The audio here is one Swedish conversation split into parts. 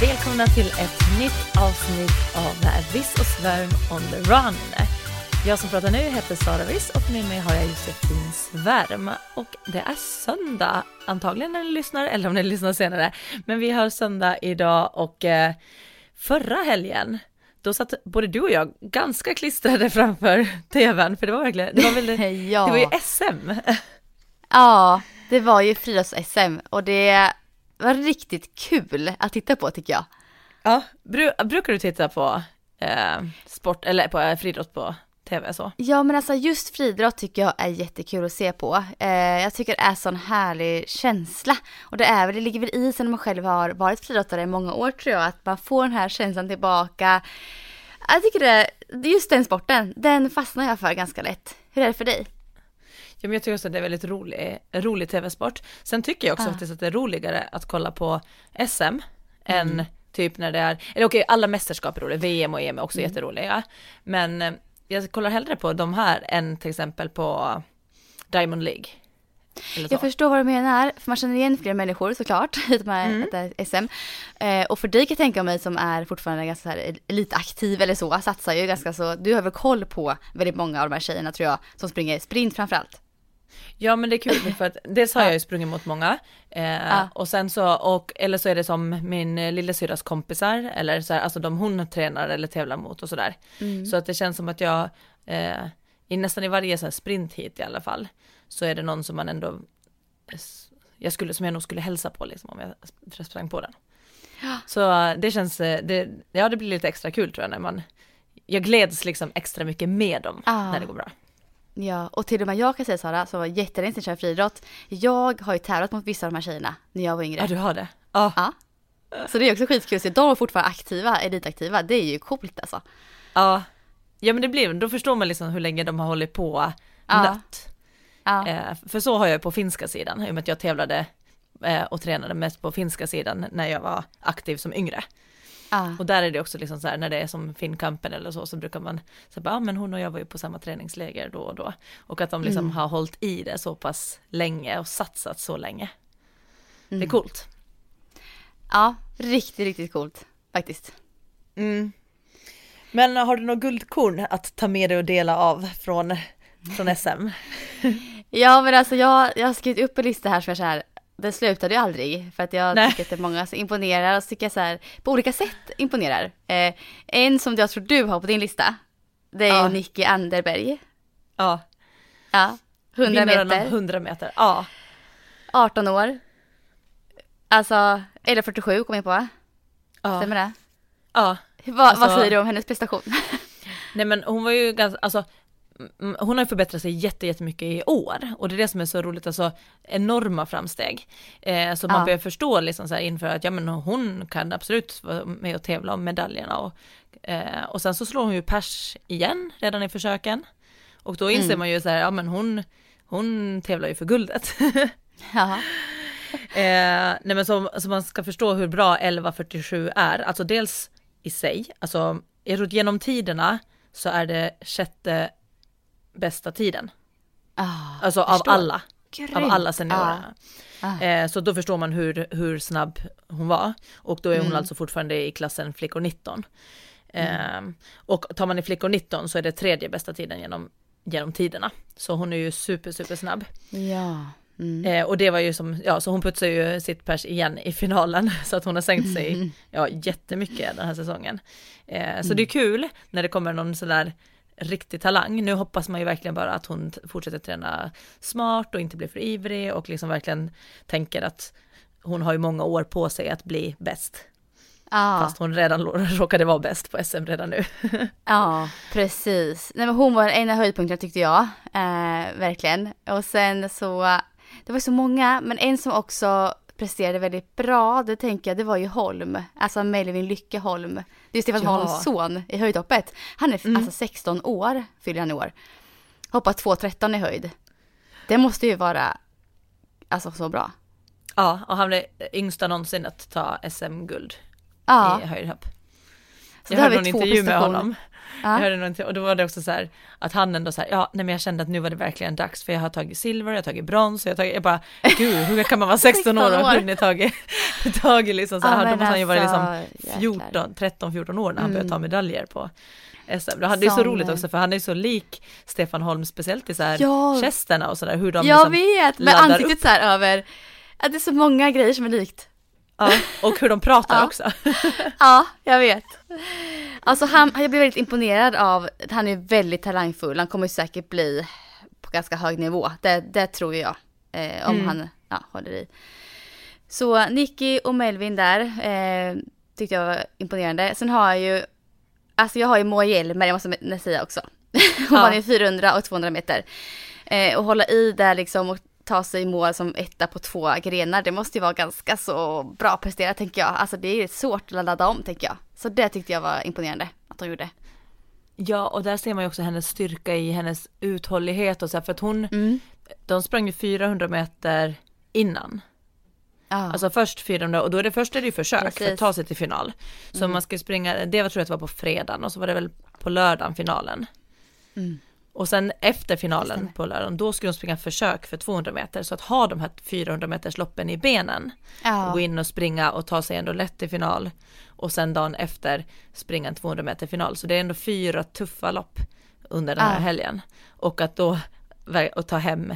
Välkomna till ett nytt avsnitt av Viss och Svärm on the run. Jag som pratar nu heter Sara Viss och med mig har jag Josefin Svärm. Och det är söndag, antagligen när ni lyssnar eller om ni lyssnar senare. Men vi har söndag idag och eh, förra helgen då satt både du och jag ganska klistrade framför tvn, för det var verkligen, det var väl, ja. det var ju SM. Ja, det var ju friidrotts-SM och det var riktigt kul att titta på tycker jag. Ja, bru brukar du titta på eh, sport, eller på eh, friidrott på tv så? Ja men alltså just friidrott tycker jag är jättekul att se på. Eh, jag tycker det är sån härlig känsla. Och det är väl, det ligger väl i när man själv har varit friidrottare i många år tror jag, att man får den här känslan tillbaka. Jag tycker det, just den sporten, den fastnar jag för ganska lätt. Hur är det för dig? Men jag tycker också att det är väldigt rolig, rolig tv-sport. Sen tycker jag också Ja. faktiskt att det är roligare att kolla på SM än typ när det är, eller okej alla mästerskap är roliga, VM och EM är också jätteroliga. Men eh, jag kollar hellre på de här än till exempel på Diamond League. Jag förstår vad du menar, för man känner igen fler människor såklart i de här, Mm. här SM. Eh, och för dig kan jag tänka mig som är fortfarande ganska så här elitaktiv eller så, satsar ju ganska så, du har väl koll på väldigt många av de här tjejerna tror jag, som springer sprint framförallt. Ja men det är kul för att dels har jag ju sprungit mot många eh, Ja. och sen så, och, eller så är det som min lillasyrras kompisar eller så här, alltså de hon tränar eller tävlar mot och sådär. Så att det känns som att jag, eh, i nästan i varje så här sprint hit i alla fall, så är det någon som man ändå, jag skulle, som jag nog skulle hälsa på liksom om jag sprang på den. Så eh, det känns, eh, det, ja det blir lite extra kul tror jag när man, jag gläds liksom extra mycket med dem Ja. när det går bra. Ja, och till och med jag kan säga Sara, som var jättelänge sedan jag körde friidrott, jag har ju tävlat mot vissa av de här tjejerna när jag var yngre. Ja du har det? Ja. Ja. Så det är också skitkul, så de är fortfarande aktiva, elitaktiva, det är ju coolt alltså. Ja, ja men det blir, då förstår man liksom hur länge de har hållit på nött. Ja. Eh, för så har jag på finska sidan, i och med att jag tävlade eh, och tränade mest på finska sidan när jag var aktiv som yngre. Ja. Och där är det också liksom så här, när det är som Finnkampen eller så, så brukar man säga, ja ah, men hon och jag var ju på samma träningsläger då och då. Och att de liksom Mm. har hållit i det så pass länge och satsat så länge. Det Mm. är coolt. ja, riktigt, riktigt coolt faktiskt. Mm. Men har du något guldkorn att ta med dig och dela av från, från SM? Ja men alltså jag, jag har skrivit upp en lista här som jag så här, den slutade ju aldrig för att jag Nej. tycker att det är många som imponerar och så tycker jag så här, på olika sätt imponerar. Eh, en som jag tror du har på din lista, det är Ja. Nicky Anderberg. Ja, Ja, 100 vinnaren meter, av 100 meter. Ja, 18 år. Alltså 11.47 kom jag på va? ja, Stämmer det? ja. Vad, vad Alltså- säger du om hennes prestation? Nej men hon var ju ganska, alltså hon har ju förbättrat sig jätte, jättemycket i år och det är det som är så roligt, alltså enorma framsteg. Eh, så man Ja. börjar förstå liksom så här inför att ja men hon kan absolut vara med och tävla om medaljerna och, eh, och sen så slår hon ju pers igen redan i försöken. Och då inser Mm. man ju så här, ja men hon, hon tävlar ju för guldet. ja. Eh, nej men så, så man ska förstå hur bra 1147 är, alltså dels i sig, alltså jag tror att genom tiderna så är det sjätte bästa tiden. Ah, Alltså av förstår. alla, av Grymt. alla seniorer. Ah. Eh, så då förstår man hur, hur snabb hon var. Och då är hon Mm. alltså fortfarande i klassen flickor 19. Eh, och tar man i flickor 19 så är det tredje bästa tiden genom, genom tiderna. Så hon är ju super, super snabb. Ja. Mm. Eh, och det var ju som, ja så hon putsar ju sitt pers igen i finalen så att hon har sänkt sig ja, jättemycket den här säsongen. Eh, så det är kul när det kommer någon sådär riktig talang. Nu hoppas man ju verkligen bara att hon fortsätter träna smart och inte blir för ivrig och liksom verkligen tänker att hon har ju många år på sig att bli bäst. Ja, Fast hon redan råkade vara bäst på SM redan nu. ja precis. Nej, men hon var en av höjdpunkterna tyckte jag. Eh, verkligen. Och sen så, det var så många, men en som också presterade väldigt bra, det tänker jag, det var ju Holm. Alltså Melvin Lycke Holm. Det är Stefan Ja. Holms son i höjdhoppet. Han är Mm. alltså 16 år, fyller han i år. Hoppar 2,13 i höjd. Det måste ju vara, alltså så bra. Ja, och han blev yngsta någonsin att ta SM-guld Ja, i höjdhopp. så Jag hörde någon intervju med prestationer. Honom. Jag Ja. hörde och då var det också så här att han ändå så här, ja, nej men jag kände att nu var det verkligen dags för jag har tagit silver, jag har tagit brons, jag har tagit, jag bara, gud hur kan man vara 16 år 16 och hunnit tagit, tagit liksom så här, Ja, då måste han ju vara liksom alltså, 14, jäklar. 13, 14 år när han Mm. började ta medaljer på SM. Det är så Som, roligt också för han är så lik Stefan Holm, speciellt i så här Ja. gesterna och sådär, hur de Jag liksom, vet, men laddar ansiktet så här över, att det är så många grejer som är likt. ja, och hur de pratar Ja. också. Ja, jag vet. Alltså han, jag blev väldigt imponerad av, han är väldigt talangfull, han kommer säkert bli på ganska hög nivå, det, det tror jag, eh, om Mm. han ja, håller i. Så Nicky och Melvin där, eh, tyckte jag var imponerande. Sen har jag ju, alltså jag har ju Moa Hjelmer, jag måste säga också. Hon Ja. vann ju 400 och 200 meter. Eh, och hålla i där liksom och ta sig i mål som etta på två grenar, det måste ju vara ganska så bra presterat tänker jag. Alltså det är svårt att ladda om tänker jag. Så det tyckte jag var imponerande att hon gjorde. Ja, och där ser man ju också hennes styrka i hennes uthållighet och så här, för att hon, Mm. de sprang ju 400 meter innan. Ja. Alltså först 400 och då är det först är det ju försök för Precis. att ta sig till final. Så man ska springa, det var tror jag att det var på fredagen och så var det väl på lördagen finalen. Mm. Och sen efter finalen på lördagen, då skulle de springa försök för 200 meter. Så att ha de här 400 meters loppen i benen ja. gå in och springa och ta sig ändå lätt till final. Och sen dagen efter springa en 200 meter final. Så det är ändå fyra tuffa lopp under den här Ja. helgen. Och att då och ta hem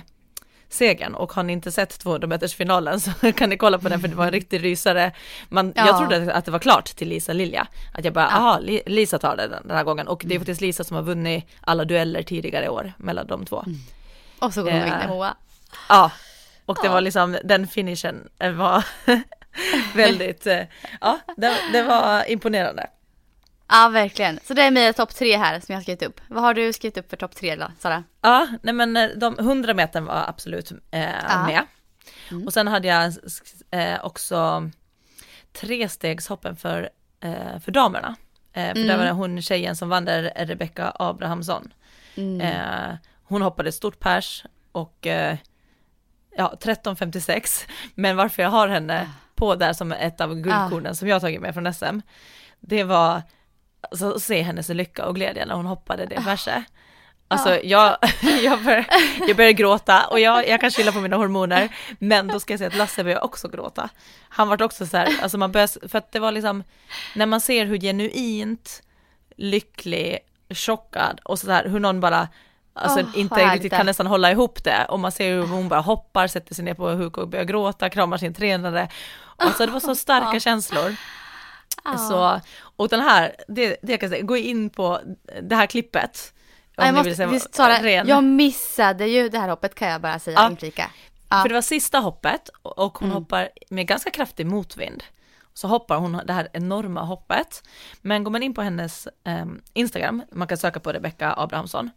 segern. Och har ni inte sett 200 meters finalen så kan ni kolla på den för det var en riktig rysare. Man, Jag Ja. trodde att det var klart till Lisa Lilja. Att jag bara, Ja. aha, Li- Lisa tar det den här gången. Och det är faktiskt Lisa som har vunnit alla dueller tidigare i år mellan de två. Och så går hon Eh, vinner Moa. Ja, och det Ja. var liksom den finishen var väldigt, eh, ja, det, det var imponerande. Ja verkligen. Så det är mina topp tre här som jag har skrivit upp. Vad har du skrivit upp för topp tre då, Sara? Ja, nej men eh, de 100 meter var absolut eh, Ja. med. Mm. Och sen hade jag eh, också trestegshoppen för, eh, för damerna. Eh, för där Mm. var det hon tjejen som vann där, Rebecca Abrahamsson. Mm. Eh, hon hoppade stort pers och eh, ja, 13.56. Men varför jag har henne på där som ett av guldkornen som jag tagit med från SM, det var alltså, se hennes lycka och glädje när hon hoppade det verset. Alltså jag, jag, bör, jag började gråta och jag, jag kan skylla på mina hormoner, men då ska jag säga att Lasse började också gråta. Han var också så här, alltså man började, för att det var liksom, när man ser hur genuint lycklig, chockad och så här hur någon bara Alltså Åh, inte riktigt kan nästan hålla ihop det och man ser hur hon bara hoppar, sätter sig ner på huk och börjar gråta, kramar sin tränare. Alltså det var så starka Ja. känslor. Så, och den här, det, det jag kan säga, gå in på det här klippet. Om jag måste, visst, Sara, ren. jag missade ju det här hoppet kan jag bara säga, Ja. inflika. Ja. För det var sista hoppet och hon Mm. hoppar med ganska kraftig motvind. Så hoppar hon det här enorma hoppet. Men går man in på hennes ehm, Instagram, man kan söka på Rebecca Abrahamsson.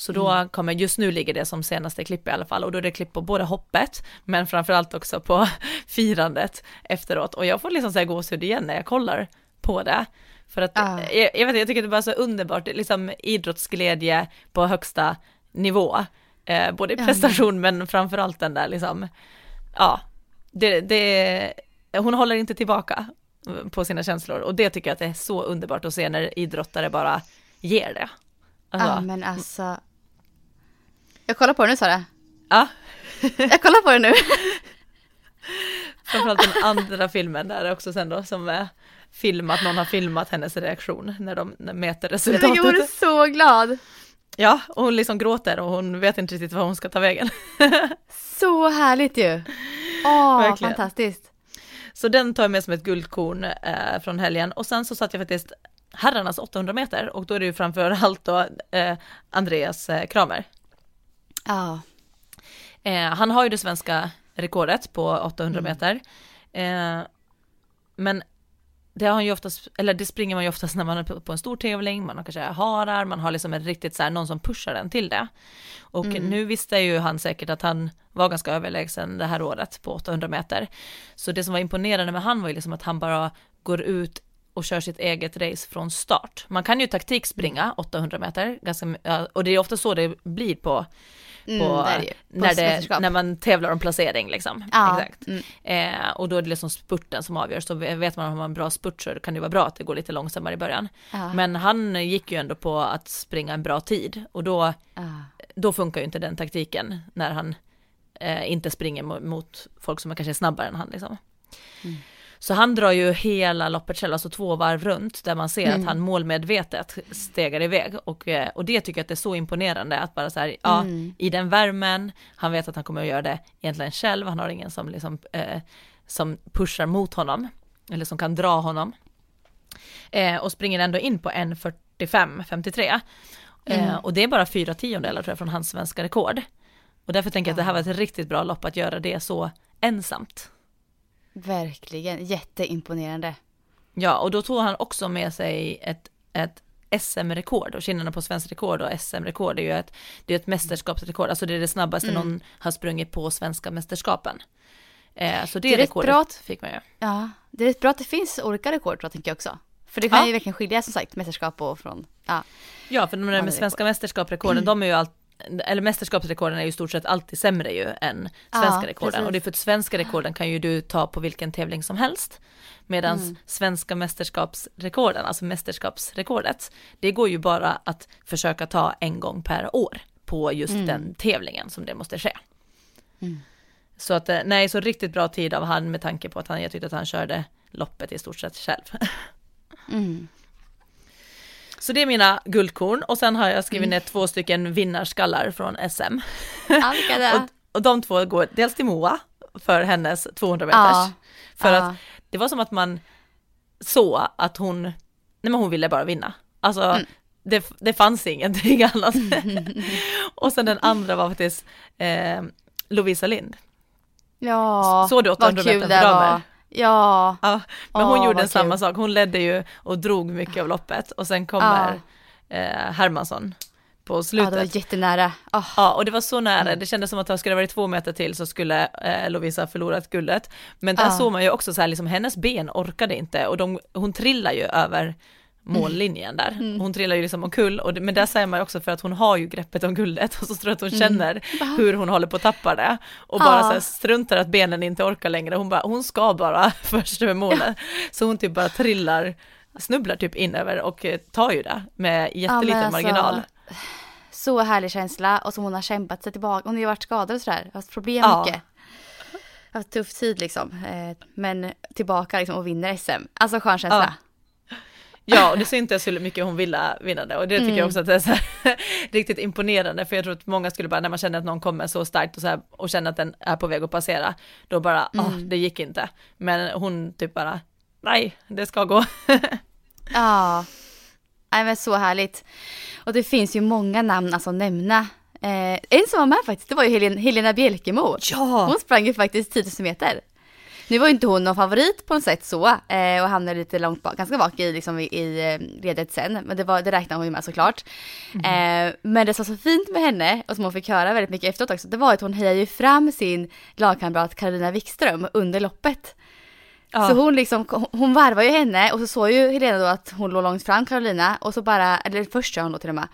Så då Mm. kommer, just nu ligger det som senaste klipp i alla fall och då är det klipp på både hoppet men framförallt också på firandet efteråt. Och jag får liksom säga gåshud igen när jag kollar på det. För att Ja. jag, jag vet inte, jag tycker det var så underbart, är liksom idrottsglädje på högsta nivå. Eh, både i prestation men framförallt den där liksom, ja, det, det, hon håller inte tillbaka på sina känslor och det tycker jag att det är så underbart att se när idrottare bara ger det. Alltså, Ja men alltså. Jag kollar på det nu Sara. ja, Jag kollar på det nu. framförallt den andra filmen där också sen då som är filmat, någon har filmat hennes reaktion när de mäter Jag gjorde resultatet. så glad. Ja, och hon liksom gråter och hon vet inte riktigt vad hon ska ta vägen. Så härligt ju. Åh, Verkligen. fantastiskt. Så den tar jag med som ett guldkorn eh, från helgen och sen så satt jag faktiskt herrarnas 800 meter och då är det ju framför allt då eh, Andreas eh, Kramer. Ja. Eh, han har ju det svenska rekordet på 800 Mm. meter. Eh, men det har han ju oftast, eller det springer man ju oftast när man är på, en stor tävling, man har kanske harar, man har liksom en riktigt så här, någon som pushar en till det. Och Mm. nu visste ju han säkert att han var ganska överlägsen det här året på 800 meter. Så det som var imponerande med han var ju liksom att han bara går ut och kör sitt eget race från start. Man kan ju taktikspringa 800 meter, ganska, och det är ofta så det blir på, Mm, är det. På när, det, när man tävlar om placering liksom. Ja, Exakt. mm. Eh, och då är det liksom spurten som avgör, så vet man om man har en bra spurt så kan det vara bra att det går lite långsammare i början. Ja. Men han gick ju ändå på att springa en bra tid och då, Ja. då funkar ju inte den taktiken när han eh, inte springer mo- mot folk som är kanske snabbare än han liksom. Mm. Så han drar ju hela loppet själv, alltså två varv runt, där man ser Mm. att han målmedvetet stegar iväg. Och, eh, och det tycker jag att det är så imponerande, att bara så här, ja, Mm. i den värmen, han vet att han kommer att göra det egentligen själv, han har ingen som liksom, eh, som pushar mot honom, eller som kan dra honom. Eh, och springer ändå in på 1.45-53. Eh, Mm. och det är bara fyra tiondelar tror jag från hans svenska rekord. Och därför tänker jag att det här var ett riktigt bra lopp att göra det så ensamt. Verkligen, jätteimponerande. Ja, och då tog han också med sig ett, ett SM-rekord och skillnaden på svensk rekord och SM-rekord är ju ett, det är ett mästerskapsrekord, alltså det är det snabbaste Mm. någon har sprungit på svenska mästerskapen. Eh, så det, Det är rekordet bra att- fick man ju. Ja, det är rätt bra att det finns olika rekord tror jag, tänker jag också. För det kan Ja. ju verkligen skilja som sagt mästerskap och från, ja. Ja, för de där med svenska mästerskapsrekorden, de är ju allt eller mästerskapsrekorden är ju i stort sett alltid sämre ju än svenska Ja, rekorden. precis. Och det är för att svenska rekorden kan ju du ta på vilken tävling som helst. Medan Mm. svenska mästerskapsrekorden, alltså mästerskapsrekordet, det går ju bara att försöka ta en gång per år på just Mm. den tävlingen som det måste ske. Mm. Så att, eh, nej, så riktigt bra tid av han med tanke på att han, jag tyckte att han körde loppet i stort sett själv. Så det är mina guldkorn och sen har jag skrivit Mm. ner två stycken vinnarskallar från SM. Och, och de två går dels till Moa för hennes 200 meters. Ja. För Ja. att det var som att man såg att hon, nej men hon ville bara vinna. Alltså Mm. det, det fanns ingenting annat. och sen den andra var faktiskt eh, Lovisa Lind. Ja, Såg du 800 vad kul meter för damer? Ja, Ja, men hon Åh, gjorde samma kul. sak, hon ledde ju och drog mycket av loppet och sen kommer eh, Hermansson på ja, slutet. det var jättenära. Oh. Ja, och det var så nära. Mm. Det kändes som att det skulle varit två meter till så skulle eh, Lovisa förlorat guldet. Men där Ja. såg man ju också så här, liksom hennes ben orkade inte och de, hon trillar ju över mållinjen där. Mm. Hon trillar ju liksom omkull, och det, men där säger man ju också för att hon har ju greppet om guldet och så tror jag att hon Mm. känner hur hon håller på att tappa det och Ja. bara så här struntar att benen inte orkar längre. Hon bara, hon ska bara först över målet. Så hon typ bara trillar, snubblar typ in över och eh, tar ju det med jätteliten alltså, marginal. Så härlig känsla och som hon har kämpat sig tillbaka. Hon har ju varit skadad och sådär, haft problem Ja. mycket. Haft tuff tid liksom. Eh, Men tillbaka liksom och vinner SM. Alltså skön känsla. Ja, och det syntes hur mycket hon ville vinna det och det tycker Mm. jag också att det är så här, riktigt imponerande för jag tror att många skulle bara när man känner att någon kommer så starkt och så här och känner att den är på väg att passera då bara, Mm. åh, det gick inte. Men hon typ bara, nej, det ska gå. Ja. Nej men så härligt. Och det finns ju många namn alltså att nämna. Eh, en som var med faktiskt, det var ju Helen, Helena Bjelkemo. Ja! Hon sprang ju faktiskt 10 000 meter. Nu var ju inte hon någon favorit på något sätt så eh, och hamnade lite långt bak, ganska bak i, liksom, i, i eh, ledet sen. Men det, var, det räknade hon ju med såklart. Eh, men det som var så fint med henne och som hon fick höra väldigt mycket efteråt också, det var att hon hejade ju fram sin lagkamrat Karolina Wikström under loppet. Ja. Så hon liksom, hon varvar ju henne och så såg ju Helena då att hon låg långt fram Carolina och så bara, eller först sa hon då till och med.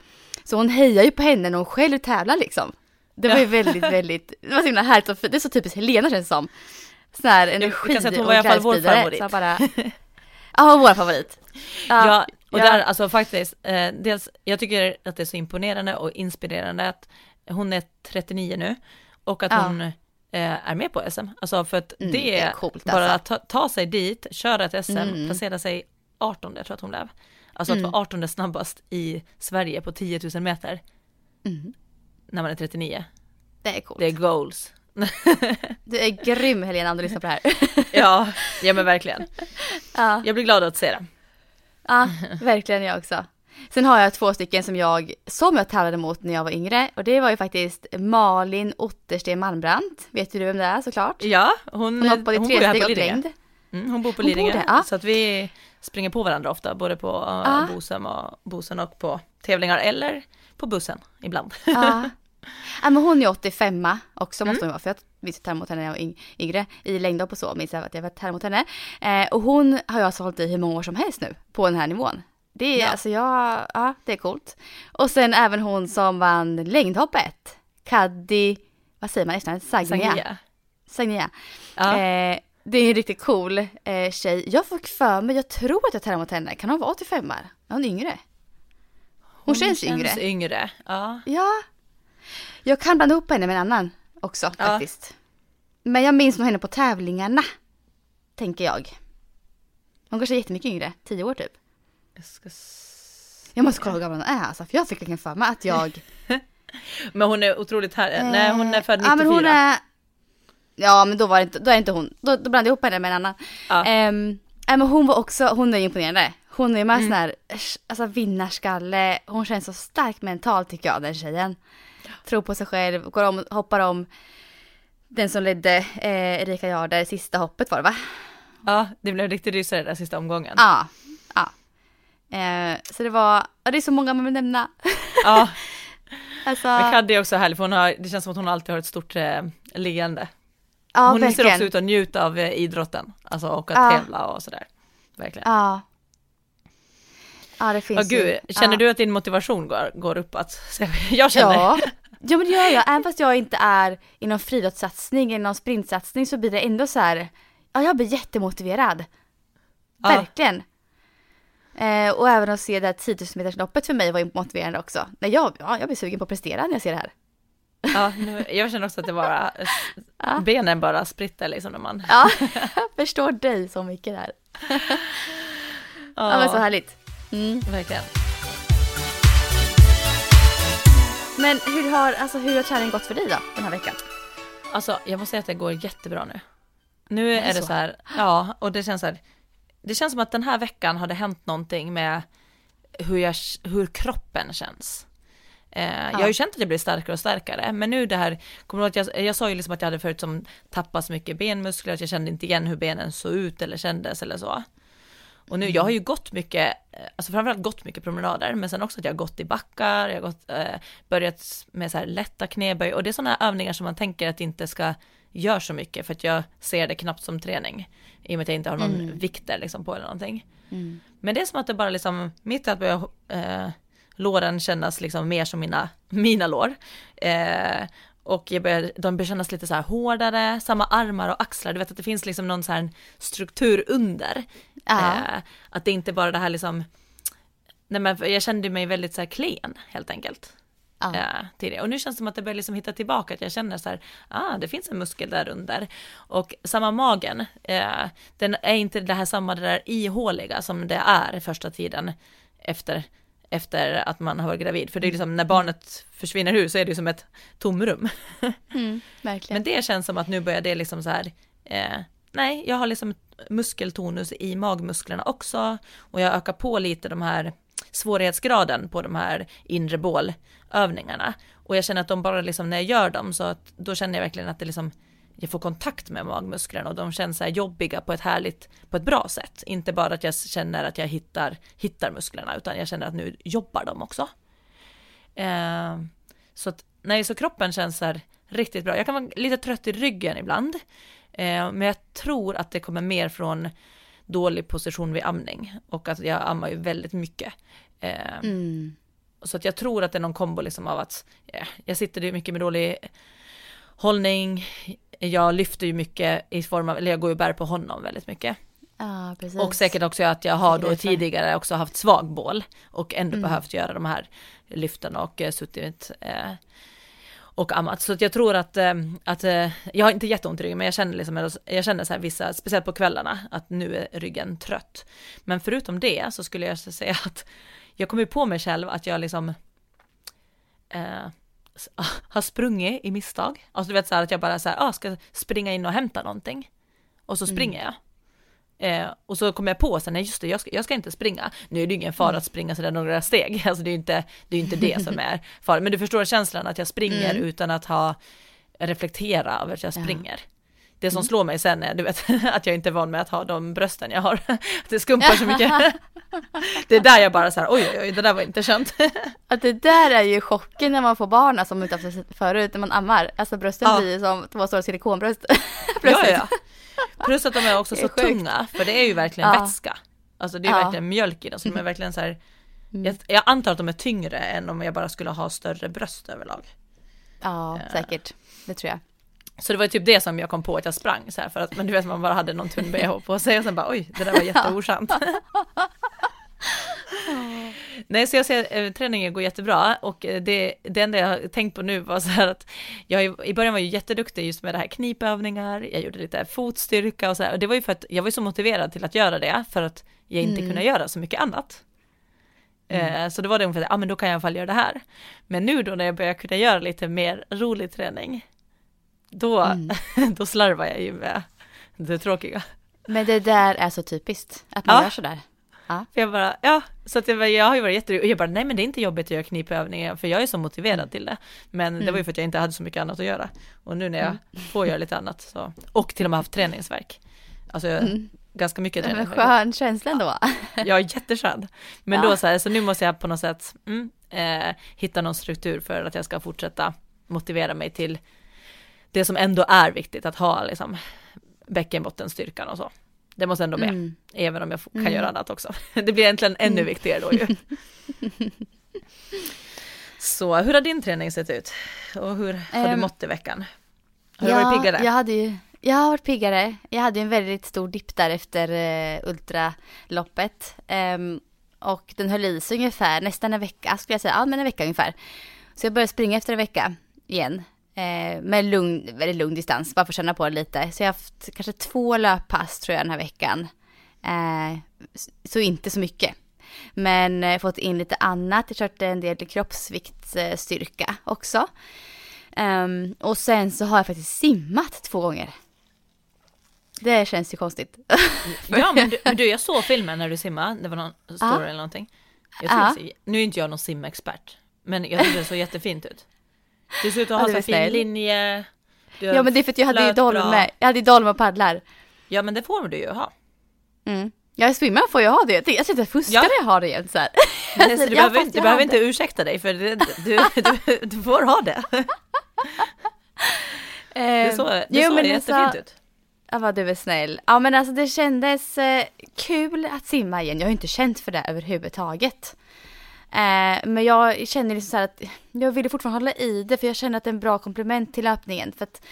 Så hon hejar ju på henne när hon själv tävlar liksom. Det var ju väldigt, väldigt, det var så himla härligt och det är så typiskt Helena känns det som. Sån här energi kan säga att hon var i alla fall vår favorit. Så bara, ja, vår favorit. Ja, och ja. där alltså faktiskt, eh, dels, jag tycker att det är så imponerande och inspirerande att hon är 39 nu och att Ja. hon eh, är med på SM. Alltså för att Mm, det, är coolt, bara alltså. att ta, ta sig dit, köra ett SM, Mm. placera sig 18, jag tror att hon blev. Alltså att Mm. vara 18 snabbast i Sverige på 10 000 meter Mm, när man är 39. det är coolt. Det är goals. Du är grym Helena om du lyssnar på det här. ja, ja men verkligen. ja. Jag blir glad att se det. Ja, verkligen jag också. Sen har jag två stycken som jag, som jag tävlade mot när jag var yngre och det var ju faktiskt Malin Ottersten Malmbrandt. Vet du vem det är såklart? Ja, hon, Hon hoppade hon tresteg på och längd. Mm, hon bor på Lidingö, ja. så att vi springer på varandra ofta, både på uh, Ja. Bosön, och, Bosön och på tävlingar eller på bussen ibland. Ja. ja men hon är 85 också måste Mm. hon vara för jag visste ta emot henne när jag var yng- yngre i längdhopp och så minns jag att jag var ta emot henne. Eh, och hon har jag alltså hållit i hur många år som helst nu på den här nivån. Det är Ja. alltså jag, ja det är coolt. Och sen även hon som vann längdhoppet. Kaddi, vad säger man i efternamn? Sagnia. Sangria. Sagnia. Ja. Eh, det är en riktigt cool eh, tjej. Jag fick för mig, jag tror att jag tar emot henne. Kan hon vara 85 Är hon yngre? Hon, känns, yngre. yngre. Ja. Ja. Jag kan blanda ihop henne med en annan också Ja. faktiskt. Men jag minns nog henne på tävlingarna. Tänker jag. Hon kanske är jättemycket yngre, 10 år typ. Jag ska Jag måste kolla hur gammal hon är alltså, för jag fick verkligen för mig att jag... Men hon är otroligt här. Nej, hon är född 94. Ja men hon är... Ja men då var det inte, då är det inte hon. Då, då blandade jag ihop henne med en annan. Ja. Nej, men hon var också, hon är imponerande. Hon är ju med Mm. sån här, alltså vinnarskalle. Hon känns så stark mentalt tycker jag den tjejen. Tror på sig själv, går om, hoppar om. Den som ledde eh, Erika Jarder, sista hoppet var det va? Ja, det blev riktigt rysare där sista omgången. Ja. ja. Eh, så det var, ja, det är så många man vill nämna. Ja, alltså, men Kaddi är också härlig för hon har, det känns som att hon alltid har ett stort eh, leende. ja, hon ser verkligen. också ut att njuta av eh, idrotten, alltså och att Ja. tävla och sådär. Verkligen. Ja. Ja det finns ju. gud, känner ja. du att din motivation går, går uppåt? Jag känner, Ja. Ja, men det gör jag. Även fast jag inte är i någon friidrottssatsning eller någon sprintsatsning så blir det ändå så här, ja jag blir jättemotiverad. Ja. Verkligen. Eh, och även att se det här 10 000 metersloppet för mig var motiverande också. Nej, jag, ja, jag blir sugen på att prestera när jag ser det här. ja, nu, jag känner också att det bara, Ja. benen bara spritter liksom när man, Ja, jag förstår dig så mycket där. Ja, men så härligt. Mm. verkligen. Men hur har, alltså, hur har träningen gått för dig då den här veckan? Alltså jag måste säga att det går jättebra nu. Nu är, det det så? så här, ja, och det känns så här, det känns som att den här veckan har det hänt någonting med hur, jag, hur kroppen känns. Eh, Jag har ju känt att jag blir starkare och starkare, men nu det här, kommer du att jag, jag sa ju liksom att jag hade förut som tappat så mycket benmuskler, att jag kände inte igen hur benen såg ut eller kändes eller så. Och nu, jag har ju gått mycket, eh, alltså framförallt gått mycket promenader, men sen också att jag har gått i backar, jag har gått, eh, börjat med så här lätta knäböj. Och det är sådana övningar som man tänker att inte ska göra så mycket för att jag ser det knappt som träning. I och med att jag inte har någon vikter liksom på eller någonting. Men det är som att det bara liksom, mitt i att börja eh, låren kännas liksom mer som mina, mina lår. Eh, och jag börjar, de börjar kännas lite så här hårdare, samma armar och axlar, du vet att det finns liksom någon så här struktur under. Ja. Eh, att det inte bara det här liksom, nej men jag kände mig väldigt så här klen helt enkelt. Ja. Eh, till det. Och nu känns det som att det börjar liksom hitta tillbaka, att jag känner så här, ah det finns en muskel där under. Och samma magen, eh, den är inte det här samma det där ihåliga som det är första tiden efter, efter att man har varit gravid. För det är liksom när barnet försvinner ur så är det ju som ett tomrum. Mm. Men det känns som att nu börjar det liksom så här, eh, nej, jag har liksom muskeltonus i magmusklerna också och jag ökar på lite de här svårighetsgraden på de här inre bålövningarna. Och jag känner att de bara liksom när jag gör dem så att då känner jag verkligen att det liksom jag får kontakt med magmusklerna och de känns så här jobbiga på ett härligt, på ett bra sätt. Inte bara att jag känner att jag hittar, hittar musklerna utan jag känner att nu jobbar de också. Eh, så att nej, så kroppen känns så här riktigt bra. Jag kan vara lite trött i ryggen ibland, eh, men jag tror att det kommer mer från dålig position vid amning och att jag ammar ju väldigt mycket. Eh, Mm. Så att jag tror att det är någon kombo liksom av att eh, jag sitter ju mycket med dålig hållning, jag lyfter ju mycket i form av, eller jag går ju och bär på honom väldigt mycket. Precis. Och säkert också att jag har då tidigare också haft svag bål och ändå Mm. behövt göra de här lyften och eh, suttit eh, och ammat. Så att jag tror att, eh, att eh, jag har inte jätteont i ryggen men jag känner liksom, jag känner så här vissa, speciellt på kvällarna, att nu är ryggen trött. Men förutom det så skulle jag säga att jag kommer på mig själv att jag liksom eh, har sprungit i misstag. Alltså du vet så här att jag bara så här, ah, ska springa in och hämta någonting. Och så springer jag. Eh, och så kommer jag på sen, nej just det, jag ska, jag ska inte springa. Nu är det ju ingen fara att springa sådär några steg, alltså det är ju inte det, är inte det som är farligt. Men du förstår känslan att jag springer Mm. utan att ha reflektera över att jag Ja. Det som slår mig sen är du vet, att jag inte är van med att ha de brösten jag har. Att det skumpar så mycket. Det är där jag bara så här, oj oj oj, det där var inte känt. Att det där är ju chocken när man får barn, alltså, som inte haft förut, när man ammar. Alltså brösten Ja. blir ju som två stora silikonbröst. Ja, ja. Plus att de är också Det så är sjukt. tunga, för det är ju verkligen Ja. vätska. Alltså det är Ja. verkligen mjölk i dem, så de är verkligen så här, Mm. jag, jag antar att de är tyngre än om jag bara skulle ha större bröst överlag. Ja, säkert. Det tror jag. Så det var typ det som jag kom på att jag sprang så här för att, men du vet man bara hade någon tunn bh på sig och sen bara oj, det där var jätteosant. Nej, så jag ser eh, träningen går jättebra och eh, det, det enda jag har tänkt på nu var så här att jag i- början var ju jätteduktig just med det här knipövningar, jag gjorde lite fotstyrka och så här och det var ju för att jag var så motiverad till att göra det för att jag inte kunde göra så mycket annat. Eh, Så det var det ungefär, ja ah, men då kan jag i alla fall göra det här. Men nu då när jag börjar kunna göra lite mer rolig träning, då, då slarvar jag ju med det tråkiga. Men det där är så typiskt, att man Ja. gör sådär. För jag bara, ja, så att jag, jag har ju varit jätte, och jag bara, nej men det är inte jobbigt att göra knipövningar, för jag är så motiverad till det. Men det var ju för att jag inte hade så mycket annat att göra. Och nu när jag får göra lite annat så, och till och med haft träningsverk. Alltså jag, ganska mycket Men träning. skön känsla ändå. Är jätteskön. Men Ja. då så här, så nu måste jag på något sätt mm, eh, hitta någon struktur för att jag ska fortsätta motivera mig till det som ändå är viktigt, att ha liksom bäckenbottenstyrkan och så. Det måste ändå med, Mm. även om jag kan göra annat också. Det blir egentligen ännu viktigare då ju. Så hur har din träning sett ut? Och hur har du Ehm, mått i veckan? Har du varit piggare? Jag hade ju, jag har varit piggare. Jag hade ju en väldigt stor dipp där efter uh, ultraloppet. Ehm, och den höll i sig ungefär nästan en vecka, skulle jag säga. Ja, men en vecka ungefär. Så jag började springa efter en vecka igen. Eh, med lugn, väldigt lugn distans, bara för att känna på det lite. Så jag har haft kanske två löppass tror jag den här veckan. Eh, så inte så mycket. Men eh, fått in lite annat. Jag körde en del kroppsviktsstyrka också. Ehm, och sen så har jag faktiskt simmat två gånger. Det känns ju konstigt. Ja men du, men du, jag såg filmen när du simmade, det var någon story Ja. eller någonting. Jag Ja. tyckte, nu är inte jag någon simexpert, men jag tyckte det såg jättefint ut. Du ser ut att ha så fin linje. Ja men det är för att jag hade ju dolme. Jag hade dolme och paddlar. Ja men det får du ju ha. Mm. Jag svimmar får jag ha det. Jag tänkte att jag fuskar Ja. jag har det igen så här. Men Alltså, du jag behöver, du behöver inte ursäkta dig för det, du, du, du får ha det. Det såg, det såg men jättefint alltså- ut. Ja vad du är snäll. Ja men alltså det kändes eh, kul att simma igen. Jag har inte känt för det överhuvudtaget. Eh, men jag känner liksom så att jag ville fortfarande hålla i det för jag känner att det är en bra komplement till löpningen. För att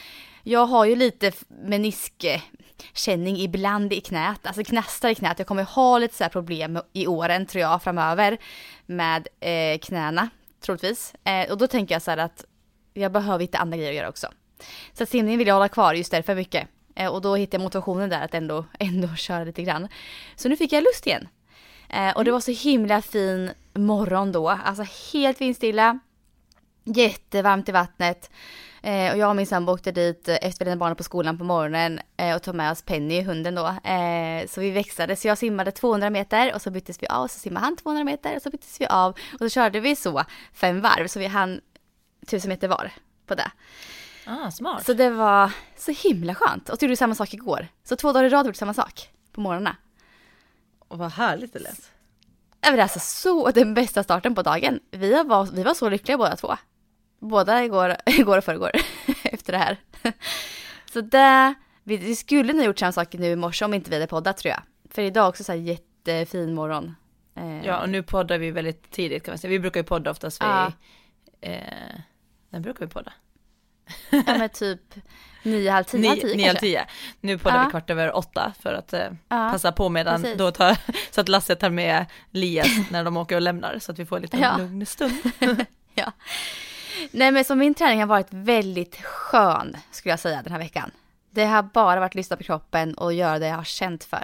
jag har ju lite meniskkänning ibland i knät, alltså knastar i knät. Jag kommer ha lite så här problem i åren tror jag framöver med eh, knäna troligtvis. Eh, och då tänker jag så här att jag behöver hitta andra grejer att göra också. Så simningen vill jag hålla kvar just därför mycket. Eh, och då hittade jag motivationen där att ändå, ändå köra lite grann. Så nu fick jag lust igen. Eh, och det var så himla fin morgon då, alltså helt vindstilla. Jättevarmt i vattnet. Eh, och jag och min sambo åkte dit efter att barnen på skolan på morgonen eh, och tog med oss Penny, hunden då. Eh, så vi växlade, så jag simmade 200 meter och så byttes vi av, och så simmade han 200 meter och så byttes vi av. Och så körde vi så fem varv, så vi hann 1000 meter var på det. Ah, smart. Så det var så himla skönt. Och så gjorde vi samma sak igår. Så två dagar i rad gjorde vi samma sak på morgnarna. Och vad härligt det lät. Det var alltså så den bästa starten på dagen. Vi var, vi var så lyckliga båda två. Båda igår, igår och förrgår efter det här. Så det, vi, vi skulle nog gjort samma sak nu i morse om inte vi hade poddat tror jag. För idag också så här jättefin morgon. Eh, Ja, och nu poddar vi väldigt tidigt kan man säga. Vi brukar ju podda oftast vid... Ja. Eh, när brukar vi podda? ja men typ nio, halv tio, halv tio nio halv tio. Nu poddar Ja. vi kvart över åtta för att eh, Ja, passa på medan precis. då tar, så att Lasse tar med Lias när de åker och lämnar så att vi får lite Ja. lugn stund. Ja. Nej men så min träning har varit väldigt skön skulle jag säga den här veckan. Det har bara varit lyssna på kroppen och göra det jag har känt för.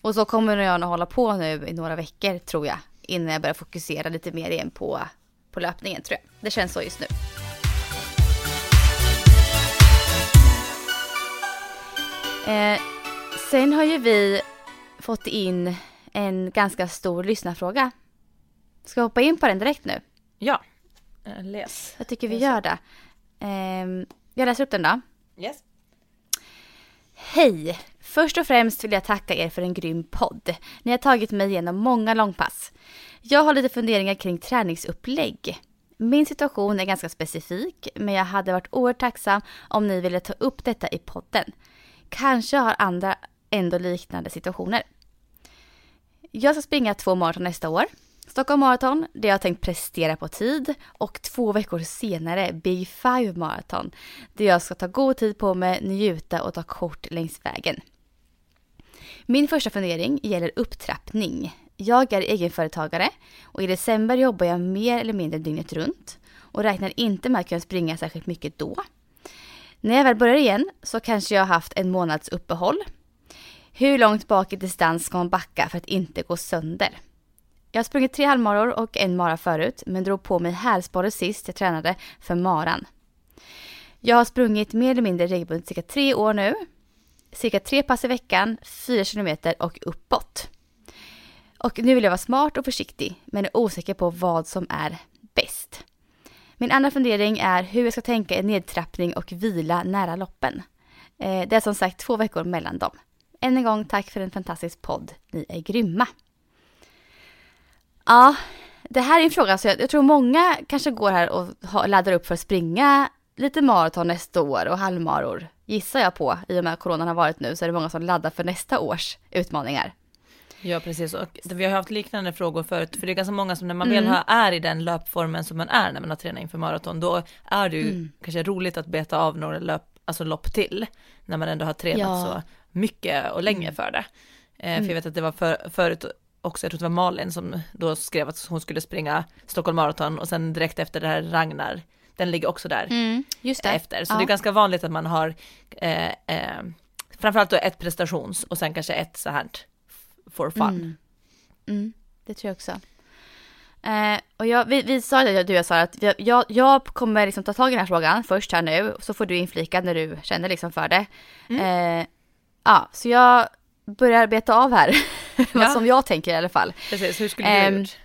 Och så kommer jag nog hålla på nu i några veckor tror jag. Innan jag börjar fokusera lite mer igen på, på löpningen tror jag. Det känns så just nu. Eh, sen har ju vi fått in en ganska stor lyssnarfråga. Ska jag hoppa in på den direkt nu? Ja, Eh, läs. Jag tycker vi Läs gör det. Ehm, jag läser upp den då. Yes. Hej! Först och främst vill jag tacka er för en grym podd. Ni har tagit mig igenom många långpass. Jag har lite funderingar kring träningsupplägg. Min situation är ganska specifik, men jag hade varit oerhört tacksam om ni ville ta upp detta i podden. Kanske har andra ändå liknande situationer. Jag ska springa två maraton nästa år. Stockholm Marathon, det jag har tänkt prestera på tid och två veckor senare Big Five Marathon, där jag ska ta god tid på mig, njuta och ta kort längs vägen. Min första fundering gäller upptrappning. Jag är egenföretagare och i december jobbar jag mer eller mindre dygnet runt och räknar inte med att kunna springa särskilt mycket då. När jag väl börjar igen så kanske jag har haft en månads uppehåll. Hur långt bak i distans ska man backa för att inte gå sönder? Jag har sprungit tre halvmaror och en mara förut, men drog på mig hälsporre sist jag tränade för maran. Jag har sprungit mer eller mindre regelbundet cirka tre år nu. Cirka tre pass i veckan, fyra kilometer och uppåt. Och nu vill jag vara smart och försiktig, men är osäker på vad som är bäst. Min andra fundering är hur jag ska tänka i nedtrappning och vila nära loppen. Eh, det är som sagt två veckor mellan dem. Än en gång tack för en fantastisk podd. Ni är grymma. Ja, det här är en fråga så jag, jag tror många kanske går här och laddar upp för att springa lite maraton nästa år och halvmaror. Gissar jag på, i och med att coronan har varit nu så är det många som laddar för nästa års utmaningar. Ja precis och vi har haft liknande frågor förut för det är ganska många som när man mm. väl är i den löpformen som man är när man har tränat inför maraton då är det ju mm. kanske roligt att beta av några löp, alltså lopp till när man ändå har tränat ja. så mycket och länge mm. för det. Eh, för jag vet att det var för, förut också, jag tror det var Malin som då skrev att hon skulle springa Stockholm Marathon och sen direkt efter det här Ragnar, den ligger också där mm, efter. Så ja. det är ganska vanligt att man har eh, eh, framförallt då ett prestations och sen kanske ett så här for fun. Mm. Mm, det tror jag också. Eh, och jag, vi, vi sa det, du och jag sa att jag, jag kommer liksom ta tag i den här frågan först här nu, så får du inflika när du känner liksom för det. Mm. Eh, ja, så jag börjar beta av här, ja. som jag tänker i alla fall. Precis, hur skulle du um, gjort?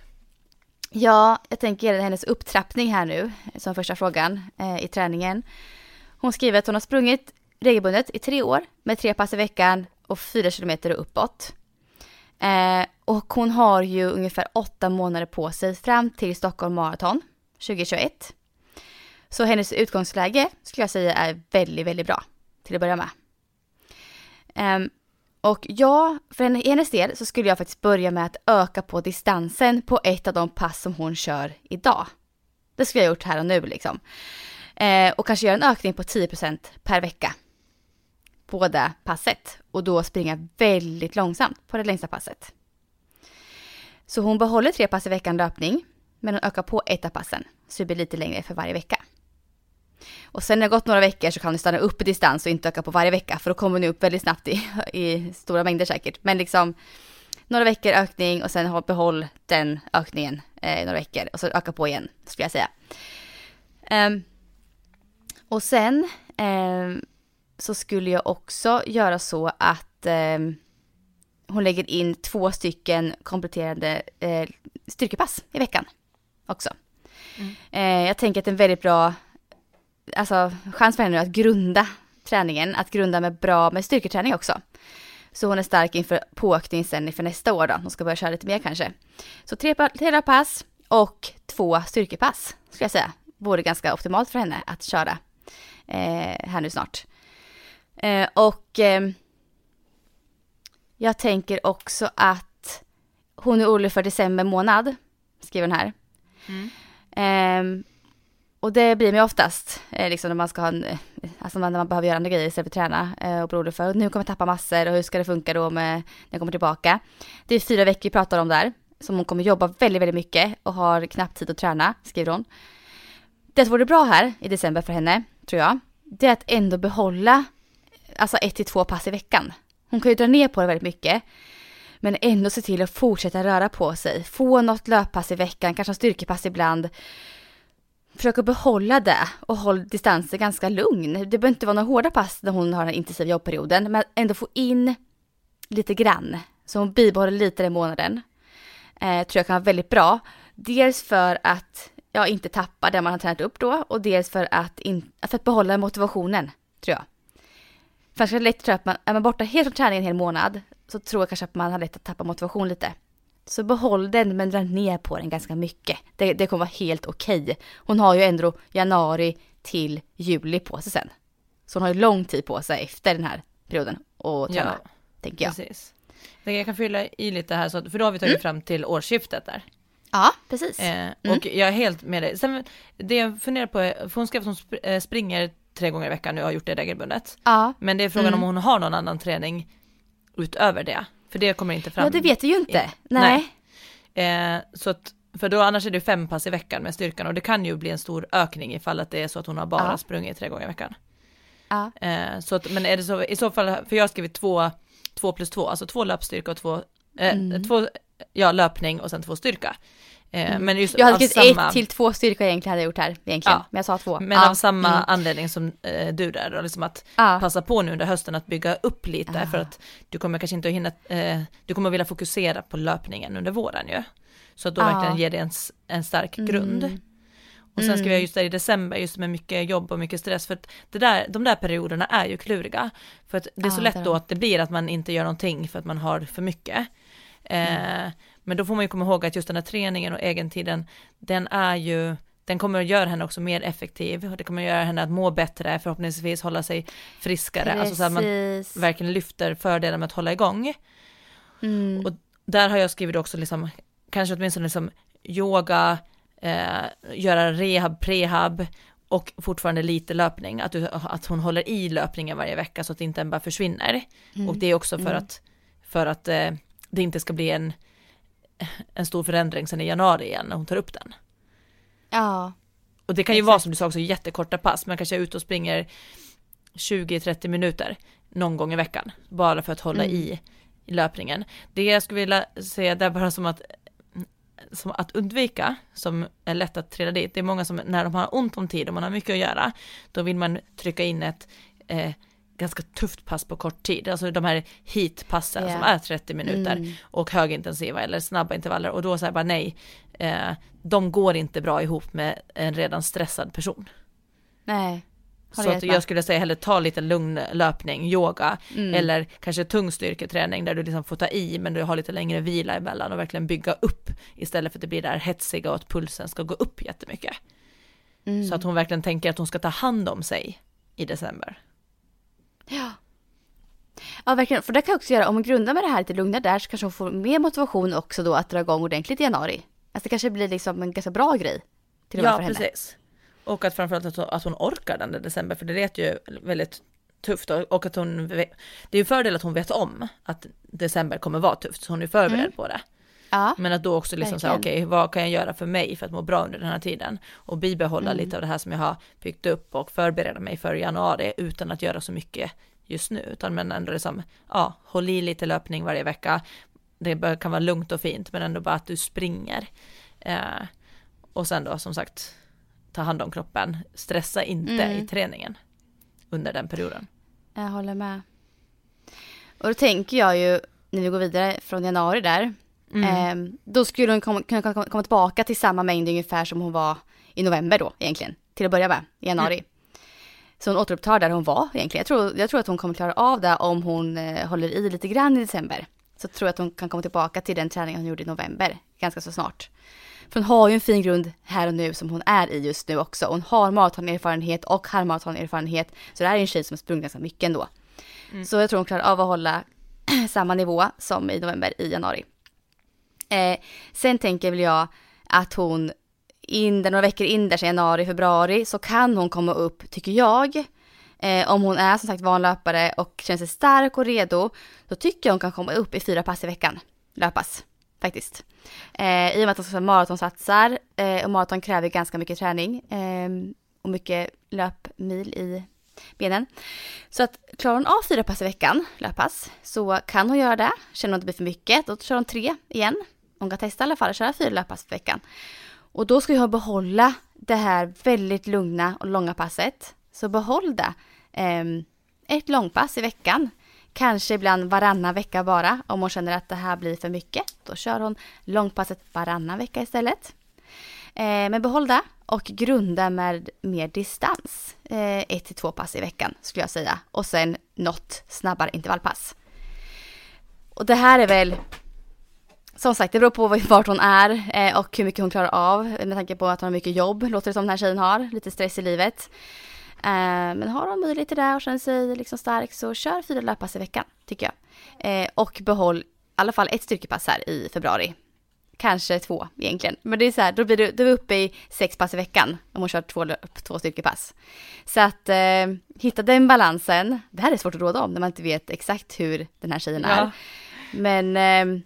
Ja, jag tänker hennes upptrappning här nu, som första frågan eh, i träningen. Hon skriver att hon har sprungit regelbundet i tre år med tre pass i veckan och fyra kilometer och uppåt. Eh, och hon har ju ungefär åtta månader på sig fram till Stockholm Marathon 2021. Så hennes utgångsläge skulle jag säga är väldigt, väldigt bra till att börja med. Eh, och ja, för hennes del så skulle jag faktiskt börja med att öka på distansen på ett av de pass som hon kör idag. Det skulle jag gjort här och nu liksom. Eh, och kanske göra en ökning på 10% per vecka. På det passet. Och då springa väldigt långsamt på det längsta passet. Så hon behåller tre pass i veckan löpning. Men hon ökar på ett av passen. Så det blir lite längre för varje vecka. Och sen när det har gått några veckor så kan du stanna upp i distans och inte öka på varje vecka för då kommer ni upp väldigt snabbt i, i stora mängder säkert. Men liksom några veckor ökning och sen behåll den ökningen eh, några veckor och så öka på igen skulle jag säga. Um, och sen um, så skulle jag också göra så att um, hon lägger in två stycken kompletterande uh, styrkepass i veckan också. Mm. Uh, jag tänker att det är en väldigt bra alltså chans för henne att grunda träningen, att grunda med bra med styrketräning också. Så hon är stark inför påökning sen inför nästa år då, hon ska börja köra lite mer kanske. Så tre, tre pass och två styrkepass skulle jag säga, vore ganska optimalt för henne att köra eh, här nu snart. Eh, och eh, jag tänker också att hon är orolig för december månad, skriver hon här. Mm. Eh, och det blir mig oftast, eh, liksom när man ska ha en, eh, alltså när man behöver göra andra grejer istället för att träna eh, och blir för nu kommer jag tappa massor och hur ska det funka då med, när jag kommer tillbaka. Det är fyra veckor vi pratar om där, som hon kommer jobba väldigt, väldigt mycket och har knappt tid att träna, skriver hon. Det som vore bra här i december för henne, tror jag, det är att ändå behålla alltså ett till två pass i veckan. Hon kan ju dra ner på det väldigt mycket, men ändå se till att fortsätta röra på sig. Få något löppass i veckan, kanske styrkepass ibland Försök att behålla det och håll distansen ganska lugn. Det behöver inte vara några hårda pass när hon har den intensiva jobbperioden, men ändå få in lite grann. Så hon bibehåller lite den månaden. Eh, tror jag kan vara väldigt bra. Dels för att jag inte tappa det man har tränat upp då och dels för att, in, för att behålla motivationen, tror jag. För jag lätt tror att man, är man borta helt från träningen en hel månad så tror jag kanske att man har lätt att tappa motivation lite. Så behåll den men dra ner på den ganska mycket. Det, det kommer vara helt okej. Okay. Hon har ju ändå januari till juli på sig sen. Så hon har ju lång tid på sig efter den här perioden och träna, ja, tänker jag. Precis. Jag kan fylla i lite här, så, för då har vi tagit mm. fram till årsskiftet där. Ja, precis. Eh, mm. och jag är helt med dig. Sen, det jag funderar på, är, för hon skrev att hon eh, springer tre gånger i veckan nu och har gjort det regelbundet. Ja. Men det är frågan mm. om hon har någon annan träning utöver det. För det kommer inte fram. Ja, det vet vi ju inte. Nej. Nej. Eh, så att, för då annars är det fem pass i veckan med styrkan och det kan ju bli en stor ökning ifall att det är så att hon har bara ja. sprungit tre gånger i veckan. Ja. Eh, så att, men är det så, i så fall, för jag har skrivit två, två plus två, alltså två löpstyrka och två, eh, mm. två, ja löpning och sen två styrka. Eh, mm. Men just jag hade skrivit samma... ett till två styrkor egentligen hade jag gjort här egentligen. Ja. Men jag sa två. Men ja. av samma mm. anledning som eh, du där då, liksom att ja. passa på nu under hösten att bygga upp lite ja. för att du kommer kanske inte att hinna, eh, du kommer vilja fokusera på löpningen under våren ju. Så att då verkligen ger det en, en stark mm. grund. Och sen ska vi mm. just där i december, just med mycket jobb och mycket stress, för att det där, de där perioderna är ju kluriga. För att det är så lätt då att det blir att man inte gör någonting för att man har för mycket. Eh, men då får man ju komma ihåg att just den här träningen och egentiden, den är ju, den kommer att göra henne också mer effektiv och det kommer att göra henne att må bättre, förhoppningsvis hålla sig friskare, Precis. alltså så att man verkligen lyfter fördelen med att hålla igång. Mm. Och där har jag skrivit också liksom, kanske åtminstone liksom yoga, eh, göra rehab, prehab och fortfarande lite löpning, att, du, att hon håller i löpningen varje vecka så att inte bara försvinner. Mm. Och det är också för mm. att, för att eh, det inte ska bli en en stor förändring sen i januari igen när hon tar upp den. Ja. Och det kan ju exakt. vara som du sa också jättekorta pass, man kanske är ute och springer 20-30 minuter någon gång i veckan, bara för att hålla mm. i, i löpningen. Det jag skulle vilja säga det är bara som att som att undvika, som är lätt att trilla dit, det är många som när de har ont om tid och man har mycket att göra, då vill man trycka in ett eh, ganska tufft pass på kort tid, alltså de här heatpassen yeah. som är 30 minuter mm. och högintensiva eller snabba intervaller och då säger bara nej, eh, de går inte bra ihop med en redan stressad person. Nej. Så att jag skulle säga hellre ta lite lugn löpning, yoga mm. eller kanske tung styrketräning där du liksom får ta i men du har lite längre vila emellan och verkligen bygga upp istället för att det blir där hetsiga och att pulsen ska gå upp jättemycket. Mm. Så att hon verkligen tänker att hon ska ta hand om sig i december. Ja. Ja, verkligen. För det kan jag också göra, om man grundar med det här lite lugnare där så kanske hon får mer motivation också då att dra igång ordentligt i januari. Alltså det kanske blir liksom en ganska bra grej. Till och med ja, för henne. precis. Och att framförallt att, att hon orkar den där december, för det lät ju väldigt tufft och att hon, det är ju fördel att hon vet om att december kommer vara tufft, så hon är förberedd mm. på det. Ja, Men att då också liksom säga, okej, okay, vad kan jag göra för mig för att må bra under den här tiden? Och bibehålla mm. lite av det här som jag har byggt upp och förbereda mig för januari utan att göra så mycket just nu, utan men ändå liksom, ja, håll i lite löpning varje vecka. Det kan vara lugnt och fint, men ändå bara att du springer. Eh, och sen då som sagt, ta hand om kroppen, stressa inte mm. i träningen under den perioden. Jag håller med. Och då tänker jag ju, när vi går vidare från januari där, Mm. Eh, då skulle hon komma, kunna komma, tillbaka till samma mängd ungefär som hon var i november då egentligen. Till att börja med, i januari. Mm. Så hon återupptar där hon var egentligen. Jag tror, jag tror att hon kommer klara av det om hon eh, håller i lite grann i december. Så tror jag att hon kan komma tillbaka till den träningen hon gjorde i november ganska så snart. För hon har ju en fin grund här och nu som hon är i just nu också. Hon har maratonerfarenhet och halvmaratonerfarenhet. Så det här är en tjej som har sprungit ganska mycket ändå. Mm. Så jag tror hon klarar av att hålla samma nivå som i november i januari. Eh, sen tänker väl jag att hon in där, några veckor in där, januari, februari, så kan hon komma upp, tycker jag. Eh, om hon är som sagt vanlöpare och känner sig stark och redo, så tycker jag hon kan komma upp i fyra pass i veckan. Löpas, faktiskt. Eh, I och med att hon ska maratonsatsar eh, och maraton kräver ganska mycket träning eh, och mycket löpmil i benen. Så att klarar hon av fyra pass i veckan, löppass, så kan hon göra det. Känner hon att det blir för mycket, då kör hon tre igen hon kan testa i alla fall att köra fyra löppass i veckan. Och då ska jag behålla det här väldigt lugna och långa passet. Så behåll det. Ehm, ett långpass i veckan. Kanske ibland varannan vecka bara. Om hon känner att det här blir för mycket. Då kör hon långpasset varannan vecka istället. Ehm, men behåll det och grunda med mer distans. Ehm, ett till två pass i veckan skulle jag säga. Och sen något snabbare intervallpass. Och det här är väl som sagt, det beror på vart hon är eh, och hur mycket hon klarar av med tanke på att hon har mycket jobb, låter det som den här tjejen har, lite stress i livet. Eh, men har hon möjlighet till det och känner sig liksom stark så kör fyra löppass i veckan, tycker jag. Eh, och behåll i alla fall ett styrkepass här i februari. Kanske två egentligen. Men det är så här, då blir du, du är uppe i sex pass i veckan om hon kör två, två styrkepass. Så att eh, hitta den balansen, det här är svårt att råda om när man inte vet exakt hur den här tjejen är. Men eh,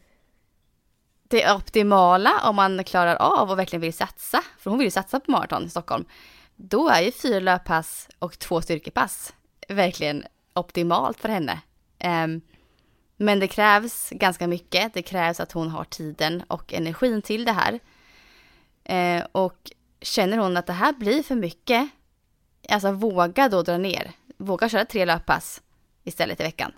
det optimala om man klarar av och verkligen vill satsa, för hon vill ju satsa på maraton i Stockholm, då är ju fyra löppass och två styrkepass verkligen optimalt för henne. Um, men det krävs ganska mycket. Det krävs att hon har tiden och energin till det här. Uh, och känner hon att det här blir för mycket, alltså våga då dra ner. Våga köra tre löppass istället i veckan.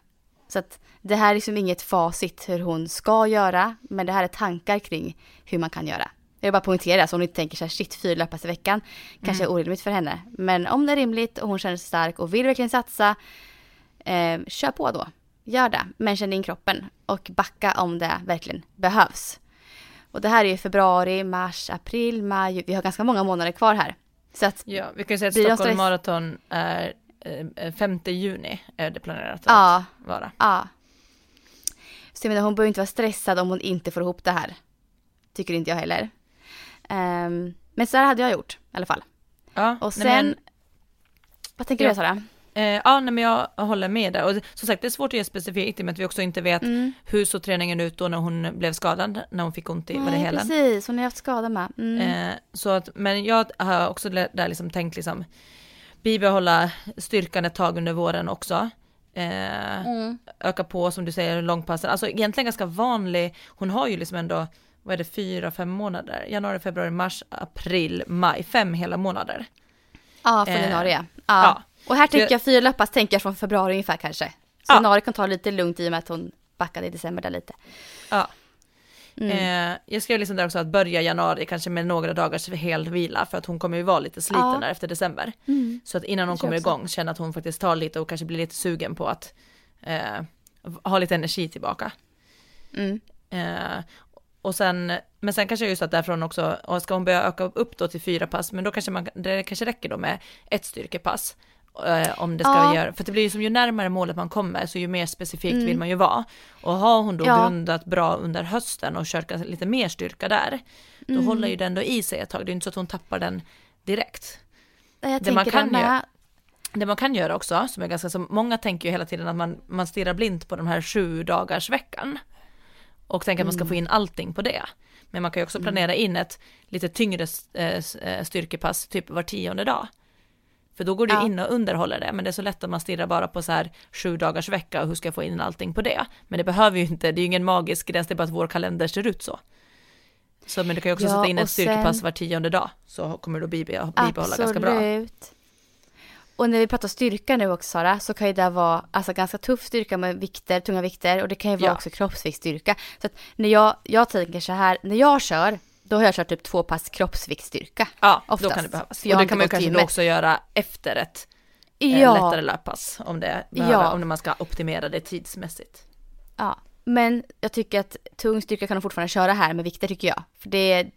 Så att det här är liksom inget facit hur hon ska göra, men det här är tankar kring hur man kan göra. Jag vill bara poängtera så hon inte tänker så här, shit, fyra löppass i veckan kanske mm. är orimligt för henne. Men om det är rimligt och hon känner sig stark och vill verkligen satsa, eh, kör på då. Gör det, men känn in kroppen och backa om det verkligen behövs. Och det här är ju februari, mars, april, maj. Vi har ganska många månader kvar här. Så att ja, vi kan ju säga att Stockholm Marathon är 5 eh, juni är det planerat att ja, vara. Ja. Så jag menar, hon behöver inte vara stressad om hon inte får ihop det här. Tycker inte jag heller. Um, men så här hade jag gjort i alla fall. Ja, och sen, men... vad tänker ja. du Sara? Eh, ja, nej, men jag håller med där. Och som sagt, det är svårt att ge specifikt i och med att vi också inte vet mm. hur såg träningen ut då när hon blev skadad, när hon fick ont i, var det hela? precis, hon har haft skada med. Mm. Eh, så att, men jag har också där liksom tänkt liksom, bibehålla styrkan ett tag under våren också. Eh, mm. Öka på som du säger långpassen, alltså egentligen ganska vanlig, hon har ju liksom ändå, vad är det, fyra, fem månader, januari, februari, mars, april, maj, fem hela månader. Ja, från eh, januari ja. ja. Och här tänker jag fyra löppass tänker jag från februari ungefär kanske. Så ja. januari kan ta lite lugnt i och med att hon backade i december där lite. Ja. Mm. Eh, jag skrev liksom där också att börja januari kanske med några dagars hel vila för att hon kommer ju vara lite sliten ja. där efter december. Mm. Så att innan hon kommer igång känna att hon faktiskt tar lite och kanske blir lite sugen på att eh, ha lite energi tillbaka. Mm. Eh, och sen, men sen kanske just att därifrån också, och ska hon börja öka upp då till fyra pass, men då kanske man, det kanske räcker då med ett styrkepass. Eh, om det ska ja. göra, för det blir ju som ju närmare målet man kommer så ju mer specifikt mm. vill man ju vara. Och har hon då ja. grundat bra under hösten och kört lite mer styrka där, då mm. håller ju den då i sig ett tag, det är inte så att hon tappar den direkt. Jag det man kan göra, det man kan göra också, som är ganska, som många tänker ju hela tiden att man, man stirrar blint på den här sju dagars veckan och tänker att man ska få mm. in allting på det. Men man kan ju också planera in ett lite tyngre eh, eh, styrkepass typ var tionde dag. För då går du ja. in och underhåller det, men det är så lätt att man stirrar bara på så här sju dagars vecka och hur ska jag få in allting på det? Men det behöver ju inte, det är ju ingen magisk gräns, det är bara att vår kalender ser ut så. Så men du kan ju också ja, sätta in ett styrkepass sen... var tionde dag, så kommer du att bibehålla, bibehålla ganska bra. Och när vi pratar styrka nu också Sara, så kan ju det vara alltså, ganska tuff styrka med vikter, tunga vikter och det kan ju vara ja. också kroppsviktsstyrka. Så att när jag, jag tänker så här, när jag kör, då har jag kört typ två pass kroppsviktsstyrka. Ja, oftast. då kan det behövas. Och det kan man kanske också göra efter ett eh, ja. lättare löppass om det behöver, ja. om man ska optimera det tidsmässigt. Ja, men jag tycker att tung styrka kan hon fortfarande köra här med vikter tycker jag. För det är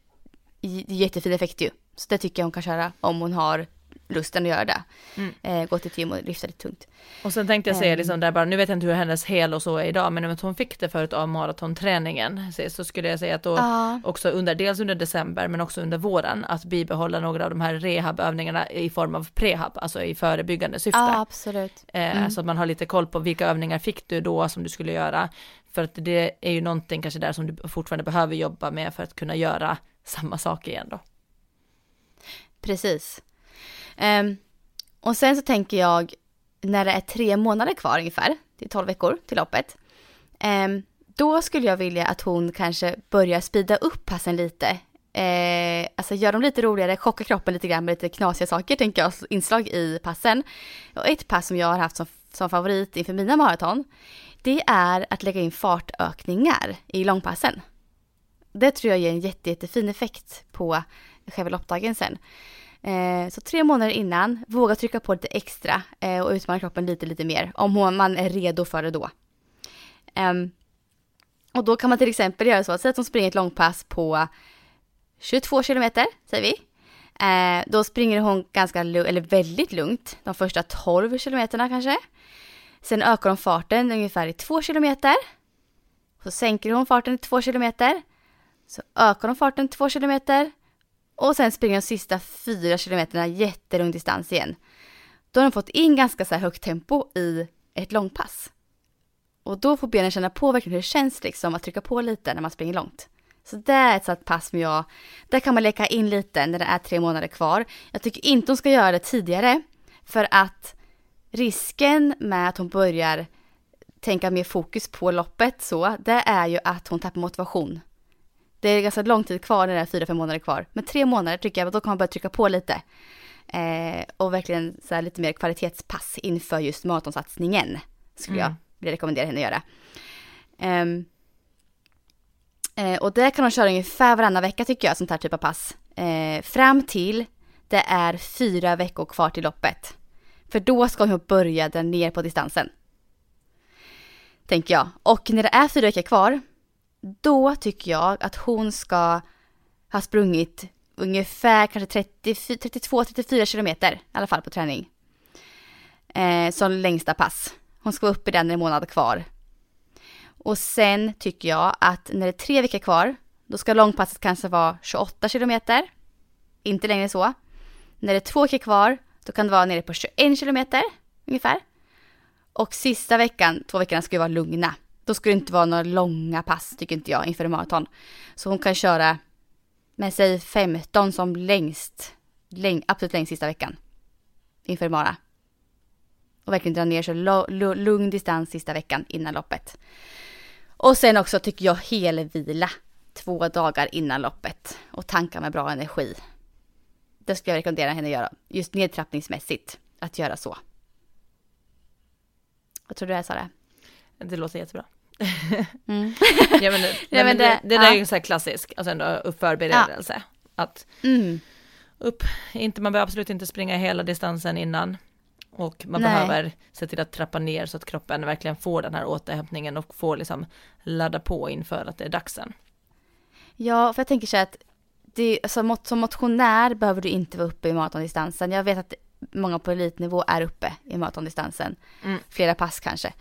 jättefin effekt ju. Så det tycker jag hon kan köra om hon har lusten att göra det. Mm. Eh, gå till gym och lyfta lite tungt. Och sen tänkte jag säga ehm. liksom där bara, nu vet jag inte hur hennes hel och så är idag, men om hon fick det förut av maratonträningen, så skulle jag säga att då ah. också under, dels under december, men också under våren, att bibehålla några av de här rehabövningarna i form av prehab, alltså i förebyggande syfte. Ja, absolut. Eh, mm. Så att man har lite koll på vilka övningar fick du då som du skulle göra, för att det är ju någonting kanske där som du fortfarande behöver jobba med för att kunna göra samma sak igen då. Precis. Um, och sen så tänker jag när det är tre månader kvar ungefär, det är tolv veckor till loppet. Um, då skulle jag vilja att hon kanske börjar spida upp passen lite. Eh, alltså gör dem lite roligare, chocka kroppen lite grann med lite knasiga saker tänker jag, inslag i passen. Och ett pass som jag har haft som, som favorit inför mina maraton, det är att lägga in fartökningar i långpassen. Det tror jag ger en jätte, jättefin effekt på själva loppdagen sen. Eh, så tre månader innan, våga trycka på lite extra eh, och utmana kroppen lite, lite mer om man är redo för det då. Eh, och då kan man till exempel göra så att säg att hon springer ett långpass på 22 kilometer, säger vi. Eh, då springer hon ganska, eller väldigt lugnt, de första 12 kilometerna kanske. Sen ökar hon farten ungefär i 2 kilometer. Så sänker hon farten i 2 kilometer. Så ökar hon farten 2 kilometer. Och sen springer de sista fyra kilometerna jättelång distans igen. Då har de fått in ganska så här högt tempo i ett långpass. Och då får benen känna på verkligen hur det känns liksom att trycka på lite när man springer långt. Så det är ett sånt pass som jag, där kan man leka in lite när det är tre månader kvar. Jag tycker inte hon ska göra det tidigare för att risken med att hon börjar tänka mer fokus på loppet så, det är ju att hon tappar motivation. Det är ganska lång tid kvar när det är fyra, fem månader kvar. Men tre månader tycker jag, då kan man börja trycka på lite. Eh, och verkligen så lite mer kvalitetspass inför just maratonsatsningen. Skulle mm. jag vilja rekommendera henne att göra. Um, eh, och det kan hon köra ungefär varannan vecka tycker jag, sånt här typ av pass. Eh, fram till det är fyra veckor kvar till loppet. För då ska hon börja dra ner på distansen. Tänker jag. Och när det är fyra veckor kvar, då tycker jag att hon ska ha sprungit ungefär kanske 32-34 kilometer i alla fall på träning. Eh, som längsta pass. Hon ska vara uppe i den en månad kvar. Och sen tycker jag att när det är tre veckor kvar, då ska långpasset kanske vara 28 kilometer. Inte längre så. När det är två veckor kvar, då kan det vara nere på 21 kilometer ungefär. Och sista veckan, två veckorna, ska ju vara lugna. Då ska det inte vara några långa pass, tycker inte jag, inför en maraton. Så hon kan köra med sig 15 som längst, läng, absolut längst sista veckan. Inför mara. Och verkligen dra ner så lugn distans sista veckan innan loppet. Och sen också tycker jag helvila två dagar innan loppet och tanka med bra energi. Det skulle jag rekommendera henne att göra, just nedtrappningsmässigt, att göra så. Vad tror du det är, Sara? Det låter jättebra. Mm. ja, men, det, ja, men det, det, där ja. är ju så här klassisk, alltså ändå förberedelse. Ja. Att mm. upp, inte, man behöver absolut inte springa hela distansen innan. Och man Nej. behöver se till att trappa ner så att kroppen verkligen får den här återhämtningen och får liksom ladda på inför att det är dags sen. Ja, för jag tänker så att det, alltså, som motionär behöver du inte vara uppe i maratondistansen. Jag vet att många på elitnivå är uppe i maratondistansen. Mm. Flera pass kanske.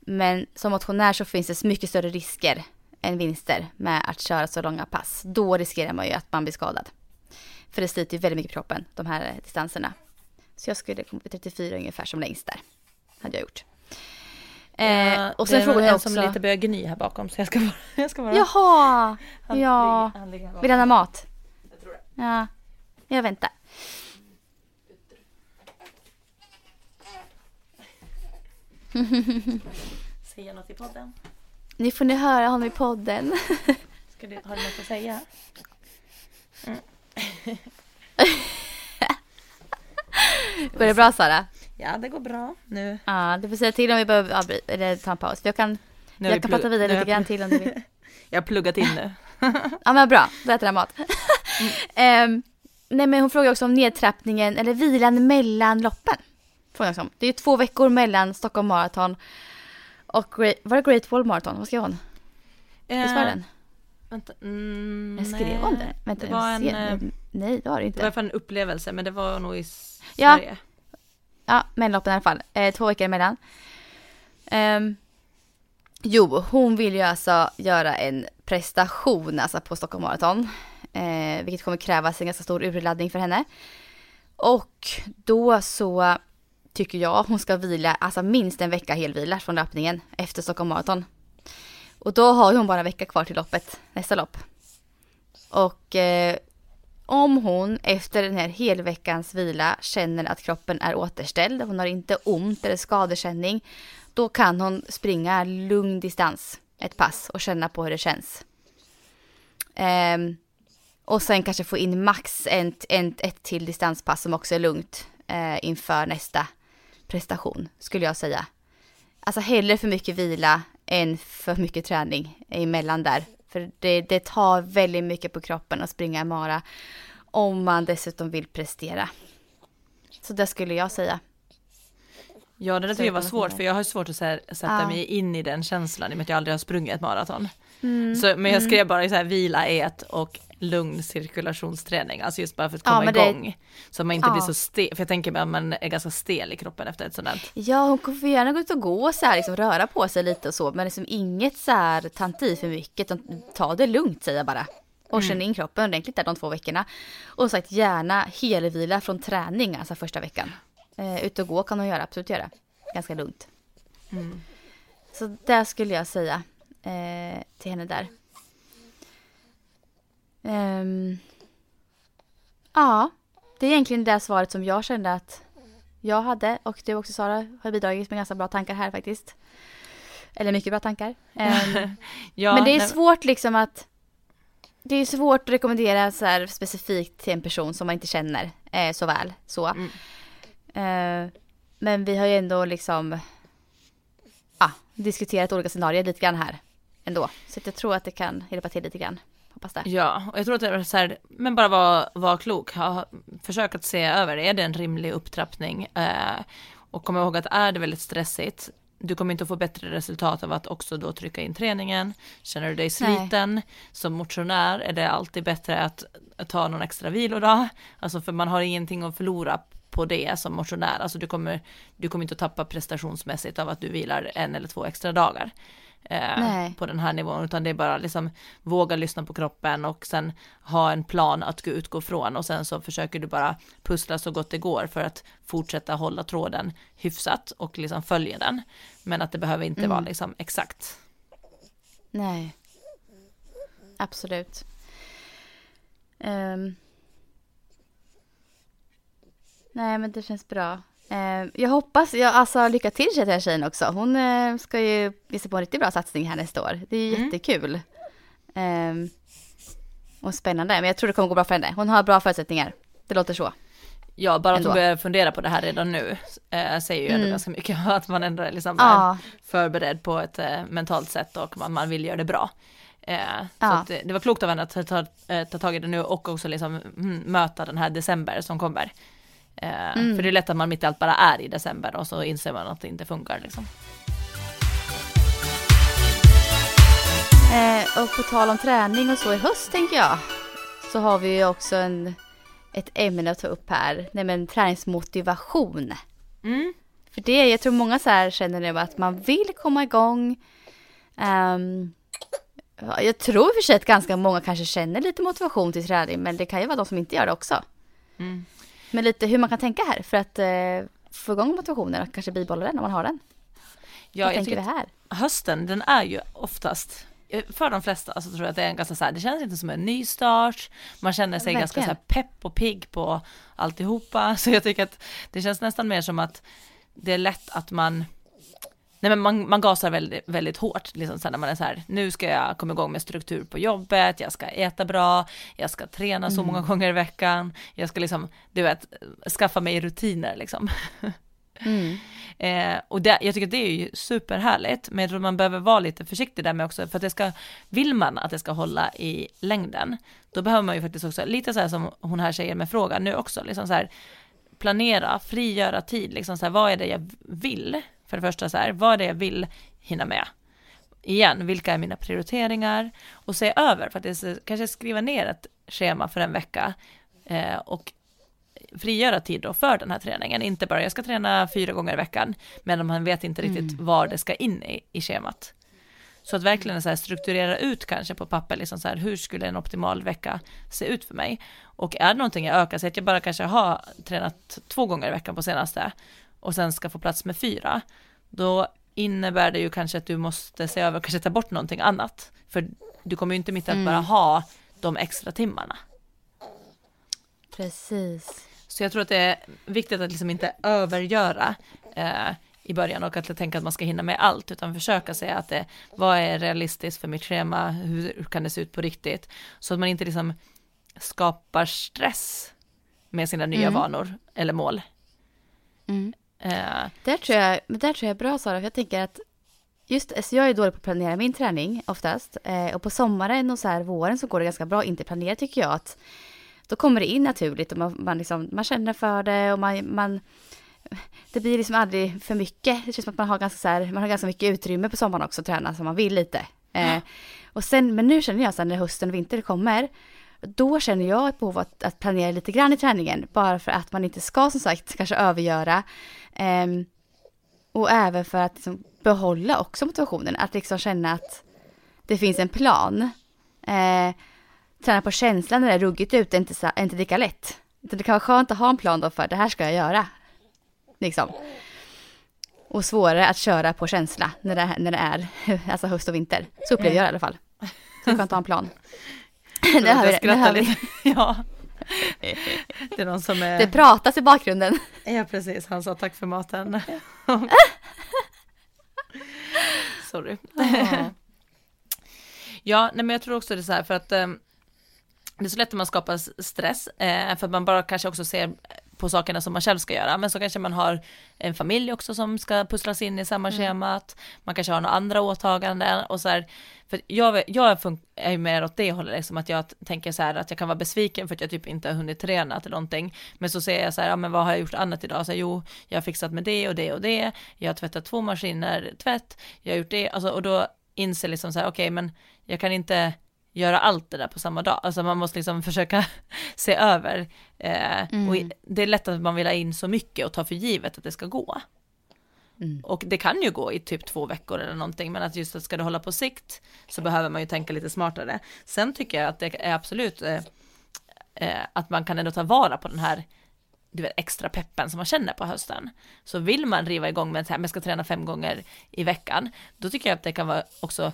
Men som motionär så finns det mycket större risker än vinster med att köra så långa pass. Då riskerar man ju att man blir skadad. För det sliter ju väldigt mycket på kroppen, de här distanserna. Så jag skulle komma på 34 ungefär som längst där. Hade jag gjort. Eh, och sen frågade jag också... som lite börjar gny här bakom så jag ska bara... Jag ska bara Jaha! Han, ja. Vill han ha mat? Jag tror det. Ja. Jag väntar. Säga något i podden? Nu får ni höra honom i podden. Ska du, har du något att säga? Mm. Går det bra Sara? Ja, det går bra nu. Ja, du får säga till om vi behöver avbryta, eller ta en paus. Jag kan, jag kan prata vidare lite grann till om du vill. jag har pluggat in nu. ja, men bra. Då äter jag mat. um, nej, men hon frågar också om nedtrappningen eller vilan mellan loppen. Frågar om. Det är två veckor mellan Stockholm Marathon och Great, var det Great Wall Marathon? Vad skrev hon? Uh, Visst var den? Vänta, mm, jag skrev hon det? Vänta, det var en, ser. Eh, nej, det var det inte. Det var en upplevelse, men det var nog i Sverige. Ja, mellanloppen i alla fall. Eh, två veckor emellan. Um, jo, hon vill ju alltså göra en prestation alltså på Stockholm Marathon. Eh, vilket kommer krävas en ganska stor urladdning för henne. Och då så tycker jag hon ska vila, alltså minst en vecka helvila från löpningen efter Stockholm Marathon. Och då har hon bara en vecka kvar till loppet, nästa lopp. Och eh, om hon efter den här helveckans vila känner att kroppen är återställd, hon har inte ont eller skadekänning, då kan hon springa lugn distans ett pass och känna på hur det känns. Um, och sen kanske få in max en, en, ett till distanspass som också är lugnt uh, inför nästa prestation, skulle jag säga. Alltså hellre för mycket vila än för mycket träning emellan där. För det, det tar väldigt mycket på kroppen att springa mara. Om man dessutom vill prestera. Så det skulle jag säga. Ja det där tycker jag var svårt för jag har svårt att här, sätta Ja. mig in i den känslan i och med att jag aldrig har sprungit ett maraton. Mm. Så, men jag skrev bara så här vila, ät och lugn cirkulationsträning, alltså just bara för att Ja, komma det- igång. Så man inte Ja. blir så stel, för jag tänker mig att man är ganska stel i kroppen efter ett sånt. Ja, hon får gärna gå ut och gå och så här, liksom, röra på sig lite och så. Men liksom inget så här, ta inte i för mycket. Utan ta det lugnt säger jag bara. Och känn in kroppen ordentligt där de två veckorna. Och sagt gärna helvila från träning, alltså första veckan. Eh, ut och gå kan hon göra, absolut göra. Ganska lugnt. Så det skulle jag säga eh, till henne där. Ehm, ja, det är egentligen det svaret som jag kände att jag hade och du också Sara har bidragit med ganska bra tankar här faktiskt. Eller mycket bra tankar. Ehm, Ja, men det är nej, svårt liksom att det är svårt att rekommendera så här specifikt till en person som man inte känner eh, så väl. Så. Mm. Eh, men vi har ju ändå liksom ja, diskuterat olika scenarier lite grann här ändå. Så jag tror att det kan hjälpa till lite grann. Hoppas det. Ja, och jag tror att det är så här, men bara vara var klok, ha, försök att se över, är det en rimlig upptrappning? Eh, och kom ihåg att är det väldigt stressigt, du kommer inte att få bättre resultat av att också då trycka in träningen. Känner du dig sliten som motionär är det alltid bättre att, att ta någon extra vilodag. Alltså för man har ingenting att förlora på det som motionär. Alltså du kommer, du kommer inte att tappa prestationsmässigt av att du vilar en eller två extra dagar. Eh, på den här nivån, utan det är bara liksom våga lyssna på kroppen och sen ha en plan att gå utgå från och sen så försöker du bara pussla så gott det går för att fortsätta hålla tråden hyfsat och liksom följa den. Men att det behöver inte vara liksom exakt. Nej. Absolut. Ehm. Nej men det känns bra. Ehm, jag hoppas, jag, alltså lycka till till den här tjejen också. Hon eh, ska ju sig på en riktigt bra satsning här nästa år. Det är jättekul. Ehm, och spännande. Men jag tror det kommer gå bra för henne. Hon har bra förutsättningar. Det låter så. Ja, bara att Ändå. hon börjar fundera på det här redan nu eh, säger ju ändå Mm. ganska mycket att man ändå liksom Ja. är förberedd på ett eh, mentalt sätt och man, man vill göra det bra. Eh, så Ja. att det, var klokt av henne att ta, ta, eh, ta tag i det nu och också liksom mm, möta den här december som kommer. Eh, Mm. För det är lätt att man mitt i allt bara är i december och så inser man att det inte funkar liksom. Eh, och på tal om träning och så i höst tänker jag. Så har vi ju också en, ett ämne att ta upp här. Nämligen träningsmotivation. Mm. För det, jag tror många så här känner nu att man vill komma igång. Ja, jag tror i och för sig att ganska många kanske känner lite motivation till träning. Men det kan ju vara de som inte gör det också. Mm. Men lite hur man kan tänka här för att eh, få igång motivationen och kanske bibehålla den om man har den. Ja, Vad jag tänker vi tycker här? hösten, den är ju oftast eh, för de flesta så tror jag att det är en ganska så här, det känns inte som en ny start, man känner sig ganska så här pepp och pigg på alltihopa, så jag tycker att det känns nästan mer som att det är lätt att man Nej men man, man gasar väldigt, väldigt hårt, liksom så här, när man är så här, nu ska jag komma igång med struktur på jobbet, jag ska äta bra, jag ska träna så många gånger i veckan, jag ska liksom, du vet, skaffa mig rutiner liksom. Mm. Eh, och det, jag tycker att det är ju superhärligt, men jag tror man behöver vara lite försiktig där med också, för att det ska, vill man att det ska hålla i längden, då behöver man ju faktiskt också, lite så här som hon här säger med frågan nu också, liksom så här, planera, frigöra tid, liksom så här, vad är det jag vill? För det första så här, vad är det jag vill hinna med? Igen, vilka är mina prioriteringar? Och se över, faktiskt kanske skriva ner ett schema för en vecka eh, och frigöra tid då för den här träningen. Inte bara jag ska träna fyra gånger i veckan, men man vet inte riktigt var det ska in i, i schemat. Så att verkligen så här strukturera ut kanske på papper, liksom så här, hur skulle en optimal vecka se ut för mig? Och är det någonting jag ökar, så att jag bara kanske har tränat två gånger i veckan på senaste och sen ska få plats med fyra, då innebär det ju kanske att du måste se över, kanske ta bort någonting annat. För du kommer ju inte mitt att bara ha de extra timmarna. Precis. Så jag tror att det är viktigt att liksom inte övergöra eh, i början och att tänka att man ska hinna med allt, utan försöka säga att det, vad är realistiskt för mitt schema, hur, hur kan det se ut på riktigt, så att man inte liksom skapar stress med sina nya Mm. vanor eller mål. Mm. Eh, Där tror jag, men där tror jag är bra Sara, för jag tänker att just, alltså jag är dålig på att planera min träning oftast. Eh, och på sommaren och så här våren så går det ganska bra, inte planera tycker jag att då kommer det in naturligt och man, man, liksom, man känner för det och man, man det blir liksom aldrig för mycket. Det känns som att man har ganska, så här, man har ganska mycket utrymme på sommaren också att träna som man vill lite. Eh, och sen, men nu känner jag så här när hösten och vinter kommer, då känner jag ett behov att, att planera lite grann i träningen, bara för att man inte ska som sagt kanske övergöra. Um, och även för att liksom, behålla också motivationen, att liksom känna att det finns en plan. Eh, träna på känslan när det är ruggigt ute är inte, är inte lika lätt. Det kan vara skönt att ha en plan då för det här ska jag göra. Liksom. Och svårare att köra på känsla när det, när det är alltså höst och vinter. Så upplever jag det i alla fall. Så skönt att ha en plan. det hör vi, det hör vi. Ja. Det är någon som är... Det pratas i bakgrunden. Ja, precis. Han sa tack för maten. Sorry. Ja, nej men jag tror också det är så här för att um, det är så lätt att man skapar stress, eh, för att man bara kanske också ser på sakerna som man själv ska göra, men så kanske man har en familj också som ska pusslas in i samma mm. schemat, man kanske har några andra åtaganden och så här, för jag, jag är mer åt det hållet, liksom att jag tänker så här att jag kan vara besviken för att jag typ inte har hunnit träna till någonting, men så säger jag så här, ja men vad har jag gjort annat idag? Så här, jo, jag har fixat med det och det och det, jag har tvättat två maskiner tvätt, jag har gjort det, alltså och då inser liksom så här, okej okay, men jag kan inte göra allt det där på samma dag. Alltså man måste liksom försöka se över. Eh, mm. Och det är lätt att man vill ha in så mycket och ta för givet att det ska gå. Mm. Och det kan ju gå i typ två veckor eller någonting, men att just att ska det hålla på sikt så behöver man ju tänka lite smartare. Sen tycker jag att det är absolut eh, eh, att man kan ändå ta vara på den här du vet, extra peppen som man känner på hösten. Så vill man riva igång med att man ska träna fem gånger i veckan, då tycker jag att det kan vara också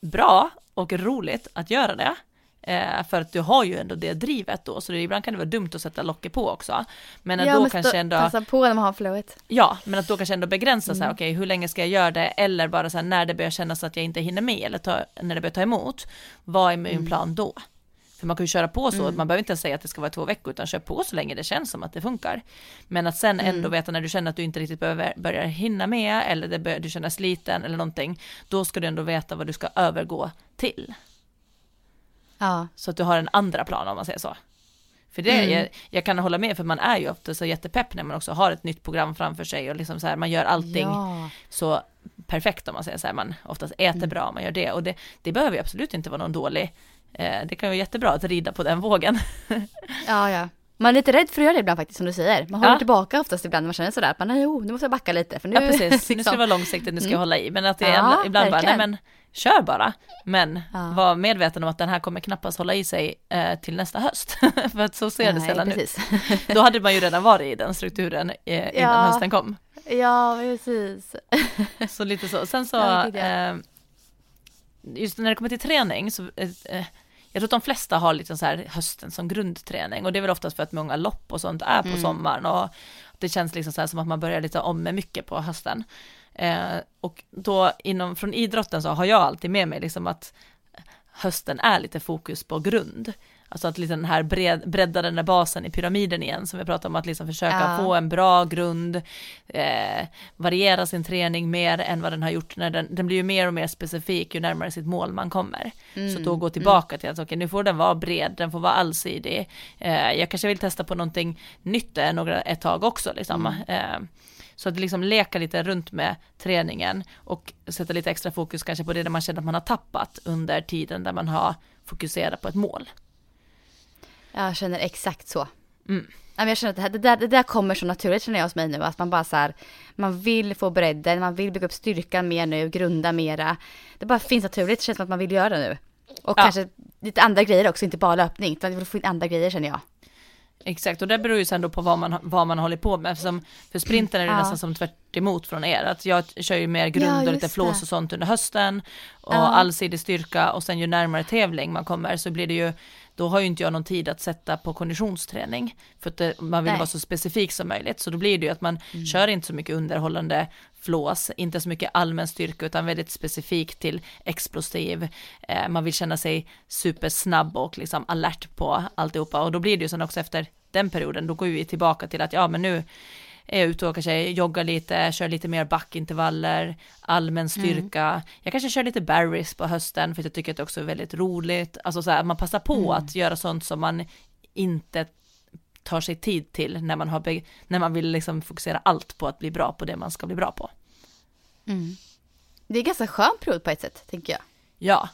bra och roligt att göra det. Eh, för att du har ju ändå det drivet då, så det, ibland kan det vara dumt att sätta locket på också. Men att ja, då men kanske ändå... Passa på när man har flowet. Ja, men att då kanske ändå begränsa mm. så här, okej, hur länge ska jag göra det? Eller bara så här, när det börjar kännas att jag inte hinner med, eller ta, när det börjar ta emot. Vad är min Mm. plan då? För man kan ju köra på så, Mm. man behöver inte säga att det ska vara två veckor, utan kör på så länge det känns som att det funkar. Men att sen ändå Mm. veta när du känner att du inte riktigt behöver, börjar hinna med, eller det börjar, du känner sliten eller någonting, då ska du ändå veta vad du ska övergå till. Ja. Så att du har en andra plan om man säger så. För det, Mm. jag, jag kan hålla med, för man är ju ofta så jättepepp när man också har ett nytt program framför sig och liksom så här, man gör allting Ja. så perfekt om man säger så här, man oftast äter Mm. bra, man gör det och det, det behöver ju absolut inte vara någon dålig, det kan vara jättebra att rida på den vågen. ja, ja. Man är lite rädd för att göra det ibland faktiskt som du säger. Man håller Ja. tillbaka oftast ibland när man känner sådär att man, jo, nu måste jag backa lite för nu Ja precis, nu ska liksom- det vara långsiktigt, nu ska jag Mm. hålla i, men att det Ja, ibland bara, nej verkligen. men kör bara, men Ja. var medveten om att den här kommer knappast hålla i sig eh, till nästa höst, för att så ser det Nej, sällan ut. precis. Då hade man ju redan varit i den strukturen eh, innan Ja. hösten kom. ja, precis. Så lite så. Sen så, det eh, just när det kommer till träning så, eh, eh, jag tror att de flesta har lite så här hösten som grundträning och det är väl oftast för att många lopp och sånt är på Mm. sommaren och det känns liksom så här som att man börjar lite om med mycket på hösten. Eh, och då inom, från idrotten så har jag alltid med mig liksom att hösten är lite fokus på grund. Alltså att lite den här bred, bredda den där basen i pyramiden igen som vi pratade om att liksom försöka Ja. få en bra grund, eh, variera sin träning mer än vad den har gjort när den, den blir ju mer och mer specifik ju närmare sitt mål man kommer. Så då gå tillbaka till att okej nu får den vara bred, den får vara allsidig. Eh, jag kanske vill testa på någonting nytt några, ett tag också liksom. Eh, så att liksom leka lite runt med träningen och sätta lite extra fokus kanske på det där man känner att man har tappat under tiden där man har fokuserat på ett mål. Jag känner exakt så. Mm. Jag känner att det, här, det, där, det där kommer så naturligt känner jag hos mig nu. Att man bara så här, man vill få bredden, man vill bygga upp styrkan mer nu, grunda mera. Det bara finns naturligt, det känns som att man vill göra det nu. Och Ja. kanske lite andra grejer också, inte bara löpning. Utan jag vill få in andra grejer känner jag. Exakt, och det beror ju sen då på vad man, vad man håller på med. Eftersom för sprinten är det Ja. nästan som tvärt emot från er. Att jag kör ju mer grund Ja, och lite flås och sånt under hösten. Och Ja. allsidig styrka och sen ju närmare tävling man kommer så blir det ju, då har ju inte jag någon tid att sätta på konditionsträning. För att det, man vill Nej. vara så specifik som möjligt. Så då blir det ju att man kör inte så mycket underhållande flås, inte så mycket allmän styrka utan väldigt specifikt till explosiv. Eh, man vill känna sig supersnabb och liksom alert på alltihopa och då blir det ju sen också efter den perioden, då går vi tillbaka till att ja men nu är jag ute och kanske joggar lite, kör lite mer backintervaller, allmän styrka. Jag kanske kör lite berries på hösten för att jag tycker att det också är väldigt roligt. Alltså så här, man passar på att göra sånt som man inte tar sig tid till när man, har när man vill liksom fokusera allt på att bli bra på det man ska bli bra på. Mm. Det är ganska skön period på ett sätt, tänker jag. Ja.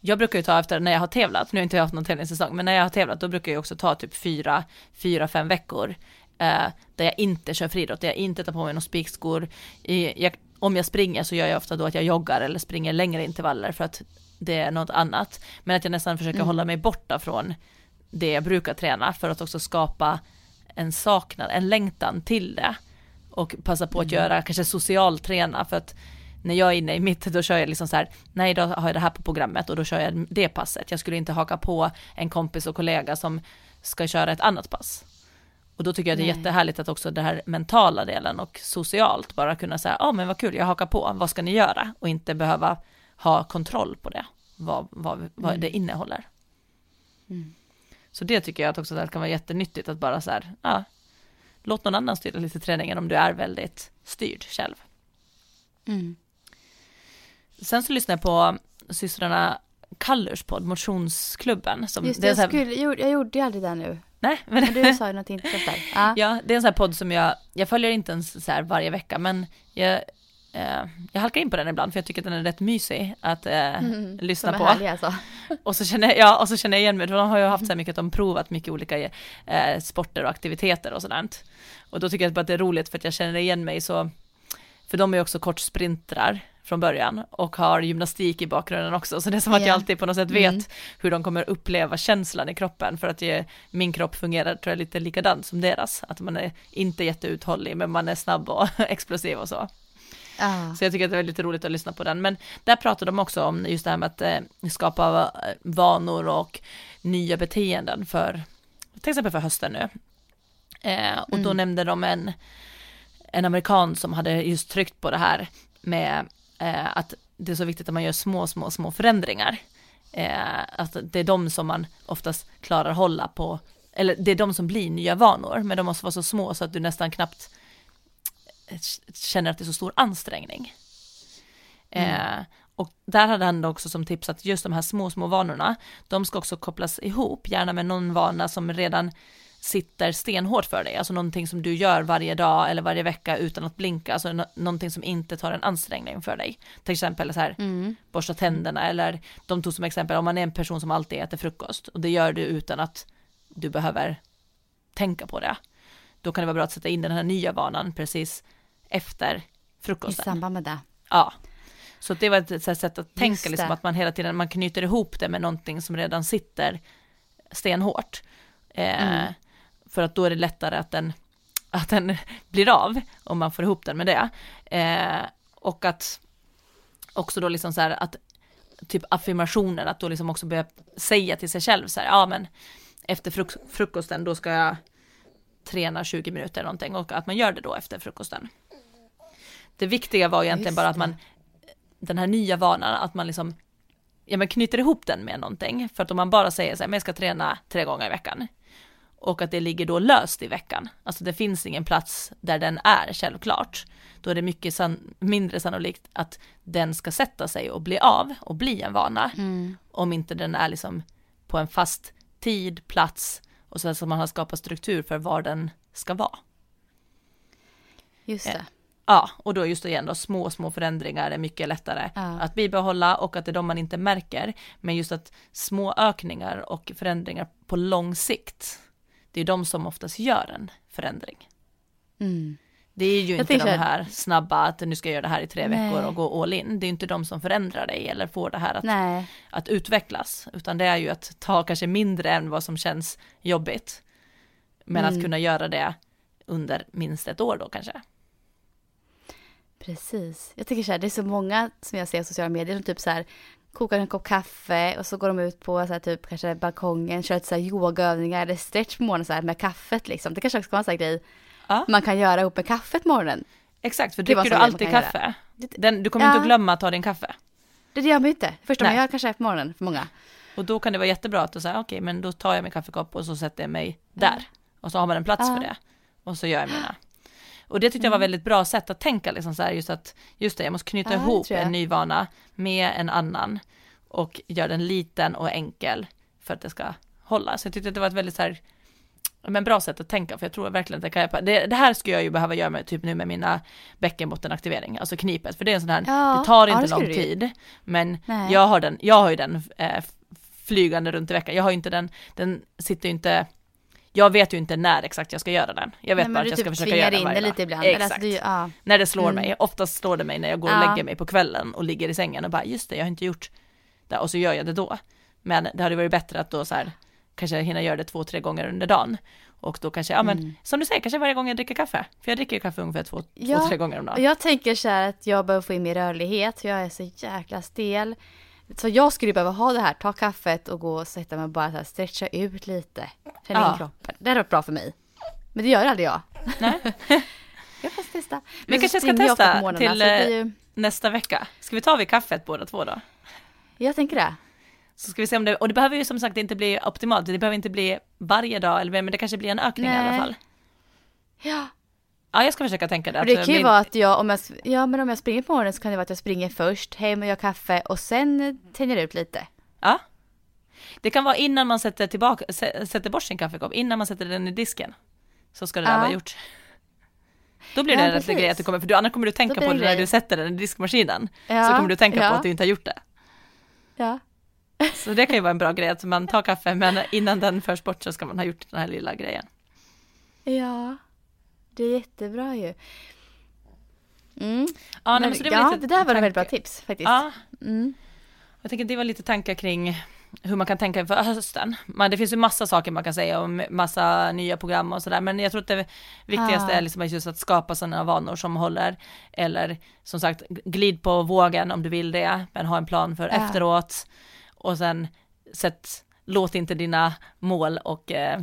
Jag brukar ju ta efter när jag har tävlat, nu har inte jag haft någon tävlingssäsong, men när jag har tävlat då brukar jag också ta typ fyra, fyra, fem veckor eh, där jag inte kör friidrott, där jag inte tar på mig några spikskor. I, jag, om jag springer så gör jag ofta då att jag joggar eller springer längre intervaller för att det är något annat. Men att jag nästan försöker mm. hålla mig borta från det jag brukar träna för att också skapa en saknad, en längtan till det. Och passa på att mm. göra, kanske socialträna för att när jag är inne i mitt, då kör jag liksom så här, nej då har jag det här på programmet och då kör jag det passet. Jag skulle inte haka på en kompis och kollega som ska köra ett annat pass. Och då tycker jag det är nej. jättehärligt att också det här mentala delen och socialt bara kunna säga, ja ah, men vad kul, jag hakar på, vad ska ni göra? Och inte behöva ha kontroll på det, vad, vad, vad mm. det innehåller. Mm. Så det tycker jag att också det kan vara jättenyttigt att bara så här, ja, låt någon annan styra lite träningen om du är väldigt styrd själv. Mm. Sen så lyssnade jag på systrarna Kallurs podd, Motionsklubben. Som, Just det, jag, skulle, jag, jag gjorde ju aldrig det nu. Nej, men, men du sa ju något intressant där. Ja. ja, det är en sån här podd som jag, jag följer inte ens så här varje vecka, men jag, eh, jag halkar in på den ibland för jag tycker att den är rätt mysig att eh, mm, lyssna på. Härlig, alltså. och, så känner, ja, och så känner jag igen mig, de har ju haft så här mycket att de provat mycket olika eh, sporter och aktiviteter och sådant. Och då tycker jag att det är roligt för att jag känner igen mig så, för de är också kortsprintrar från början och har gymnastik i bakgrunden också, så det är som att yeah. jag alltid på något sätt vet mm. hur de kommer uppleva känslan i kroppen för att ge, min kropp fungerar tror jag lite likadant som deras, att man är inte jätteuthållig men man är snabb och explosiv och så. Ah. Så jag tycker att det är lite roligt att lyssna på den. Men där pratar de också om just det här med att eh, skapa vanor och nya beteenden för till exempel för hösten nu. Eh, och mm. då nämnde de en, en amerikan som hade just tryckt på det här med eh, att det är så viktigt att man gör små, små, små förändringar. Eh, att det är de som man oftast klarar hålla på, eller det är de som blir nya vanor, men de måste vara så små så att du nästan knappt känner att det är så stor ansträngning. Mm. Eh, och där hade han också som tips att just de här små, små vanorna, de ska också kopplas ihop, gärna med någon vana som redan sitter stenhårt för dig, alltså någonting som du gör varje dag eller varje vecka utan att blinka, alltså no någonting som inte tar en ansträngning för dig. Till exempel så här, mm. borsta tänderna eller de tog som exempel om man är en person som alltid äter frukost och det gör du utan att du behöver tänka på det. Då kan det vara bra att sätta in den här nya vanan precis efter frukosten. I samband med det. Ja. Så det var ett sätt att tänka, liksom, att man hela tiden man knyter ihop det med någonting som redan sitter stenhårt. Eh, mm. För att då är det lättare att den, att den blir av, om man får ihop den med det. Eh, och att också då liksom så här att typ affirmationer, att då liksom också börja säga till sig själv så här, ja men efter fruk frukosten då ska jag träna 20 minuter eller någonting och att man gör det då efter frukosten. Det viktiga var egentligen bara att man, den här nya vanan, att man liksom, ja men knyter ihop den med någonting. För att om man bara säger så här, men jag ska träna tre gånger i veckan. Och att det ligger då löst i veckan. Alltså det finns ingen plats där den är självklart. Då är det mycket san mindre sannolikt att den ska sätta sig och bli av och bli en vana. Mm. Om inte den är liksom på en fast tid, plats och så att man har skapat struktur för var den ska vara. Just det. Ja, och då just igen då små, små förändringar är mycket lättare ja. att bibehålla och att det är de man inte märker. Men just att små ökningar och förändringar på lång sikt, det är de som oftast gör en förändring. Mm. Det är ju jag inte de här snabba att nu ska jag göra det här i tre Nej. veckor och gå all in. Det är inte de som förändrar dig eller får det här att, att utvecklas. Utan det är ju att ta kanske mindre än vad som känns jobbigt. Men mm. att kunna göra det under minst ett år då kanske. Precis. Jag tycker så här, det är så många som jag ser på sociala medier som typ så här kokar en kopp kaffe och så går de ut på så här, typ kanske balkongen, kör lite så här yogaövningar eller stretch på morgonen så här med kaffet liksom. Det kanske också ska vara en sån här grej ja. man kan göra ihop med kaffet på morgonen. Exakt, för dricker du alltid kaffe, den, du kommer ja. inte att glömma att ta din kaffe. Det gör man ju inte. Första man gör kanske på morgonen för många. Och då kan det vara jättebra att säga, okej, okay, men då tar jag min kaffekopp och så sätter jag mig där. Och så har man en plats för det. Och så gör jag mina. Och det tyckte jag var mm. väldigt bra sätt att tänka liksom så här, just att, just det, jag måste knyta ja, ihop en ny vana med en annan och göra den liten och enkel för att det ska hålla. Så jag tyckte att det var ett väldigt så här men bra sätt att tänka för jag tror verkligen att det kan hjälpa. Det, det här skulle jag ju behöva göra med, typ nu med mina bäckenbottenaktivering, alltså knipet, för det är en sån här, Ja, det tar ja, inte det lång tid, men Nej. jag har den, jag har ju den eh, flygande runt i veckan, jag har ju inte den, den sitter ju inte, jag vet ju inte när exakt jag ska göra den. Jag vet Nej, bara att jag ska typ försöka tvingar göra den in varje det dag. lite ibland. Eller Exakt. Alltså, du, ja. När det slår Mm. mig, oftast slår det mig när jag går och Ja. lägger mig på kvällen och ligger i sängen och bara just det, jag har inte gjort det och så gör jag det då. Men det hade varit bättre att då så här, kanske hinna göra det två, tre gånger under dagen. Och då kanske, ja men Mm. som du säger, kanske varje gång jag dricker kaffe. För jag dricker kaffe ungefär två, Ja, två tre gånger om dagen. jag tänker så här att jag behöver få in mer rörlighet, jag är så jäkla stel. Så jag skulle behöva ha det här, ta kaffet och gå och sätta mig och bara så här stretcha ut lite. Känna Ja. in kroppen. Det hade varit bra för mig. Men det gör aldrig jag. Nej. Jag får testa. Men så kanske ska testa morgnarna, till, det eh, ju... Nästa vecka. Ska vi ta vid kaffet båda två då? Jag tänker det. Så ska vi se om det, och det behöver ju som sagt inte bli optimalt, det behöver inte bli varje dag, eller, men det kanske blir en ökning i alla Nej. fall. Ja. Ja, jag ska försöka tänka det. Och det kan ju min- vara att jag, om jag, ja men om jag springer på morgonen så kan det vara att jag springer först, hem och gör kaffe och sen tänjer ut lite. Ja. Det kan vara innan man sätter tillbaka, sä- sätter bort sin kaffekopp, innan man sätter den i disken. Så ska det där Ja. vara gjort. Då blir det Ja, en rätt grej att du kommer, för du, annars kommer du tänka på det när du sätter den i diskmaskinen. Ja, Så kommer du tänka på att du inte har gjort det. Ja. Så det kan ju vara en bra grej att man tar kaffe, men innan den förs bort så ska man ha gjort den här lilla grejen. Ja. Det är jättebra ju. Mm. Ja, nej, Men, men så det, ja, det där var ett väldigt bra tips faktiskt. Ja, Mm. Jag tänker det var lite tankar kring hur man kan tänka inför hösten. Men det finns ju massa saker man kan säga om massa nya program och sådär, men jag tror att det viktigaste Ah. är liksom just att skapa sådana vanor som håller, eller som sagt, glid på vågen om du vill det, men ha en plan för Ja. efteråt. Och sen sätt, låt inte dina mål och eh,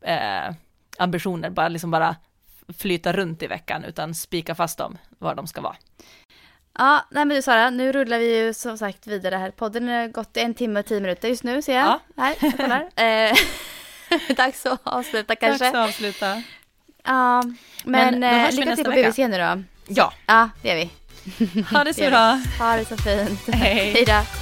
eh, ambitioner bara liksom bara flyta runt i veckan, utan spika fast dem, var de ska vara. Ja, nej men du Sara, nu rullar vi ju som sagt vidare här. Podden har gått en timme och tio minuter just nu ser jag. Ja. Här, jag kollar. Eh, Dags att avsluta kanske. Dags att avsluta. Ja, men, Men eh, lycka till på. BVC nu då. Ja, Ja, det gör vi. ha det så bra. Ha det så fint. Hej. Hej då.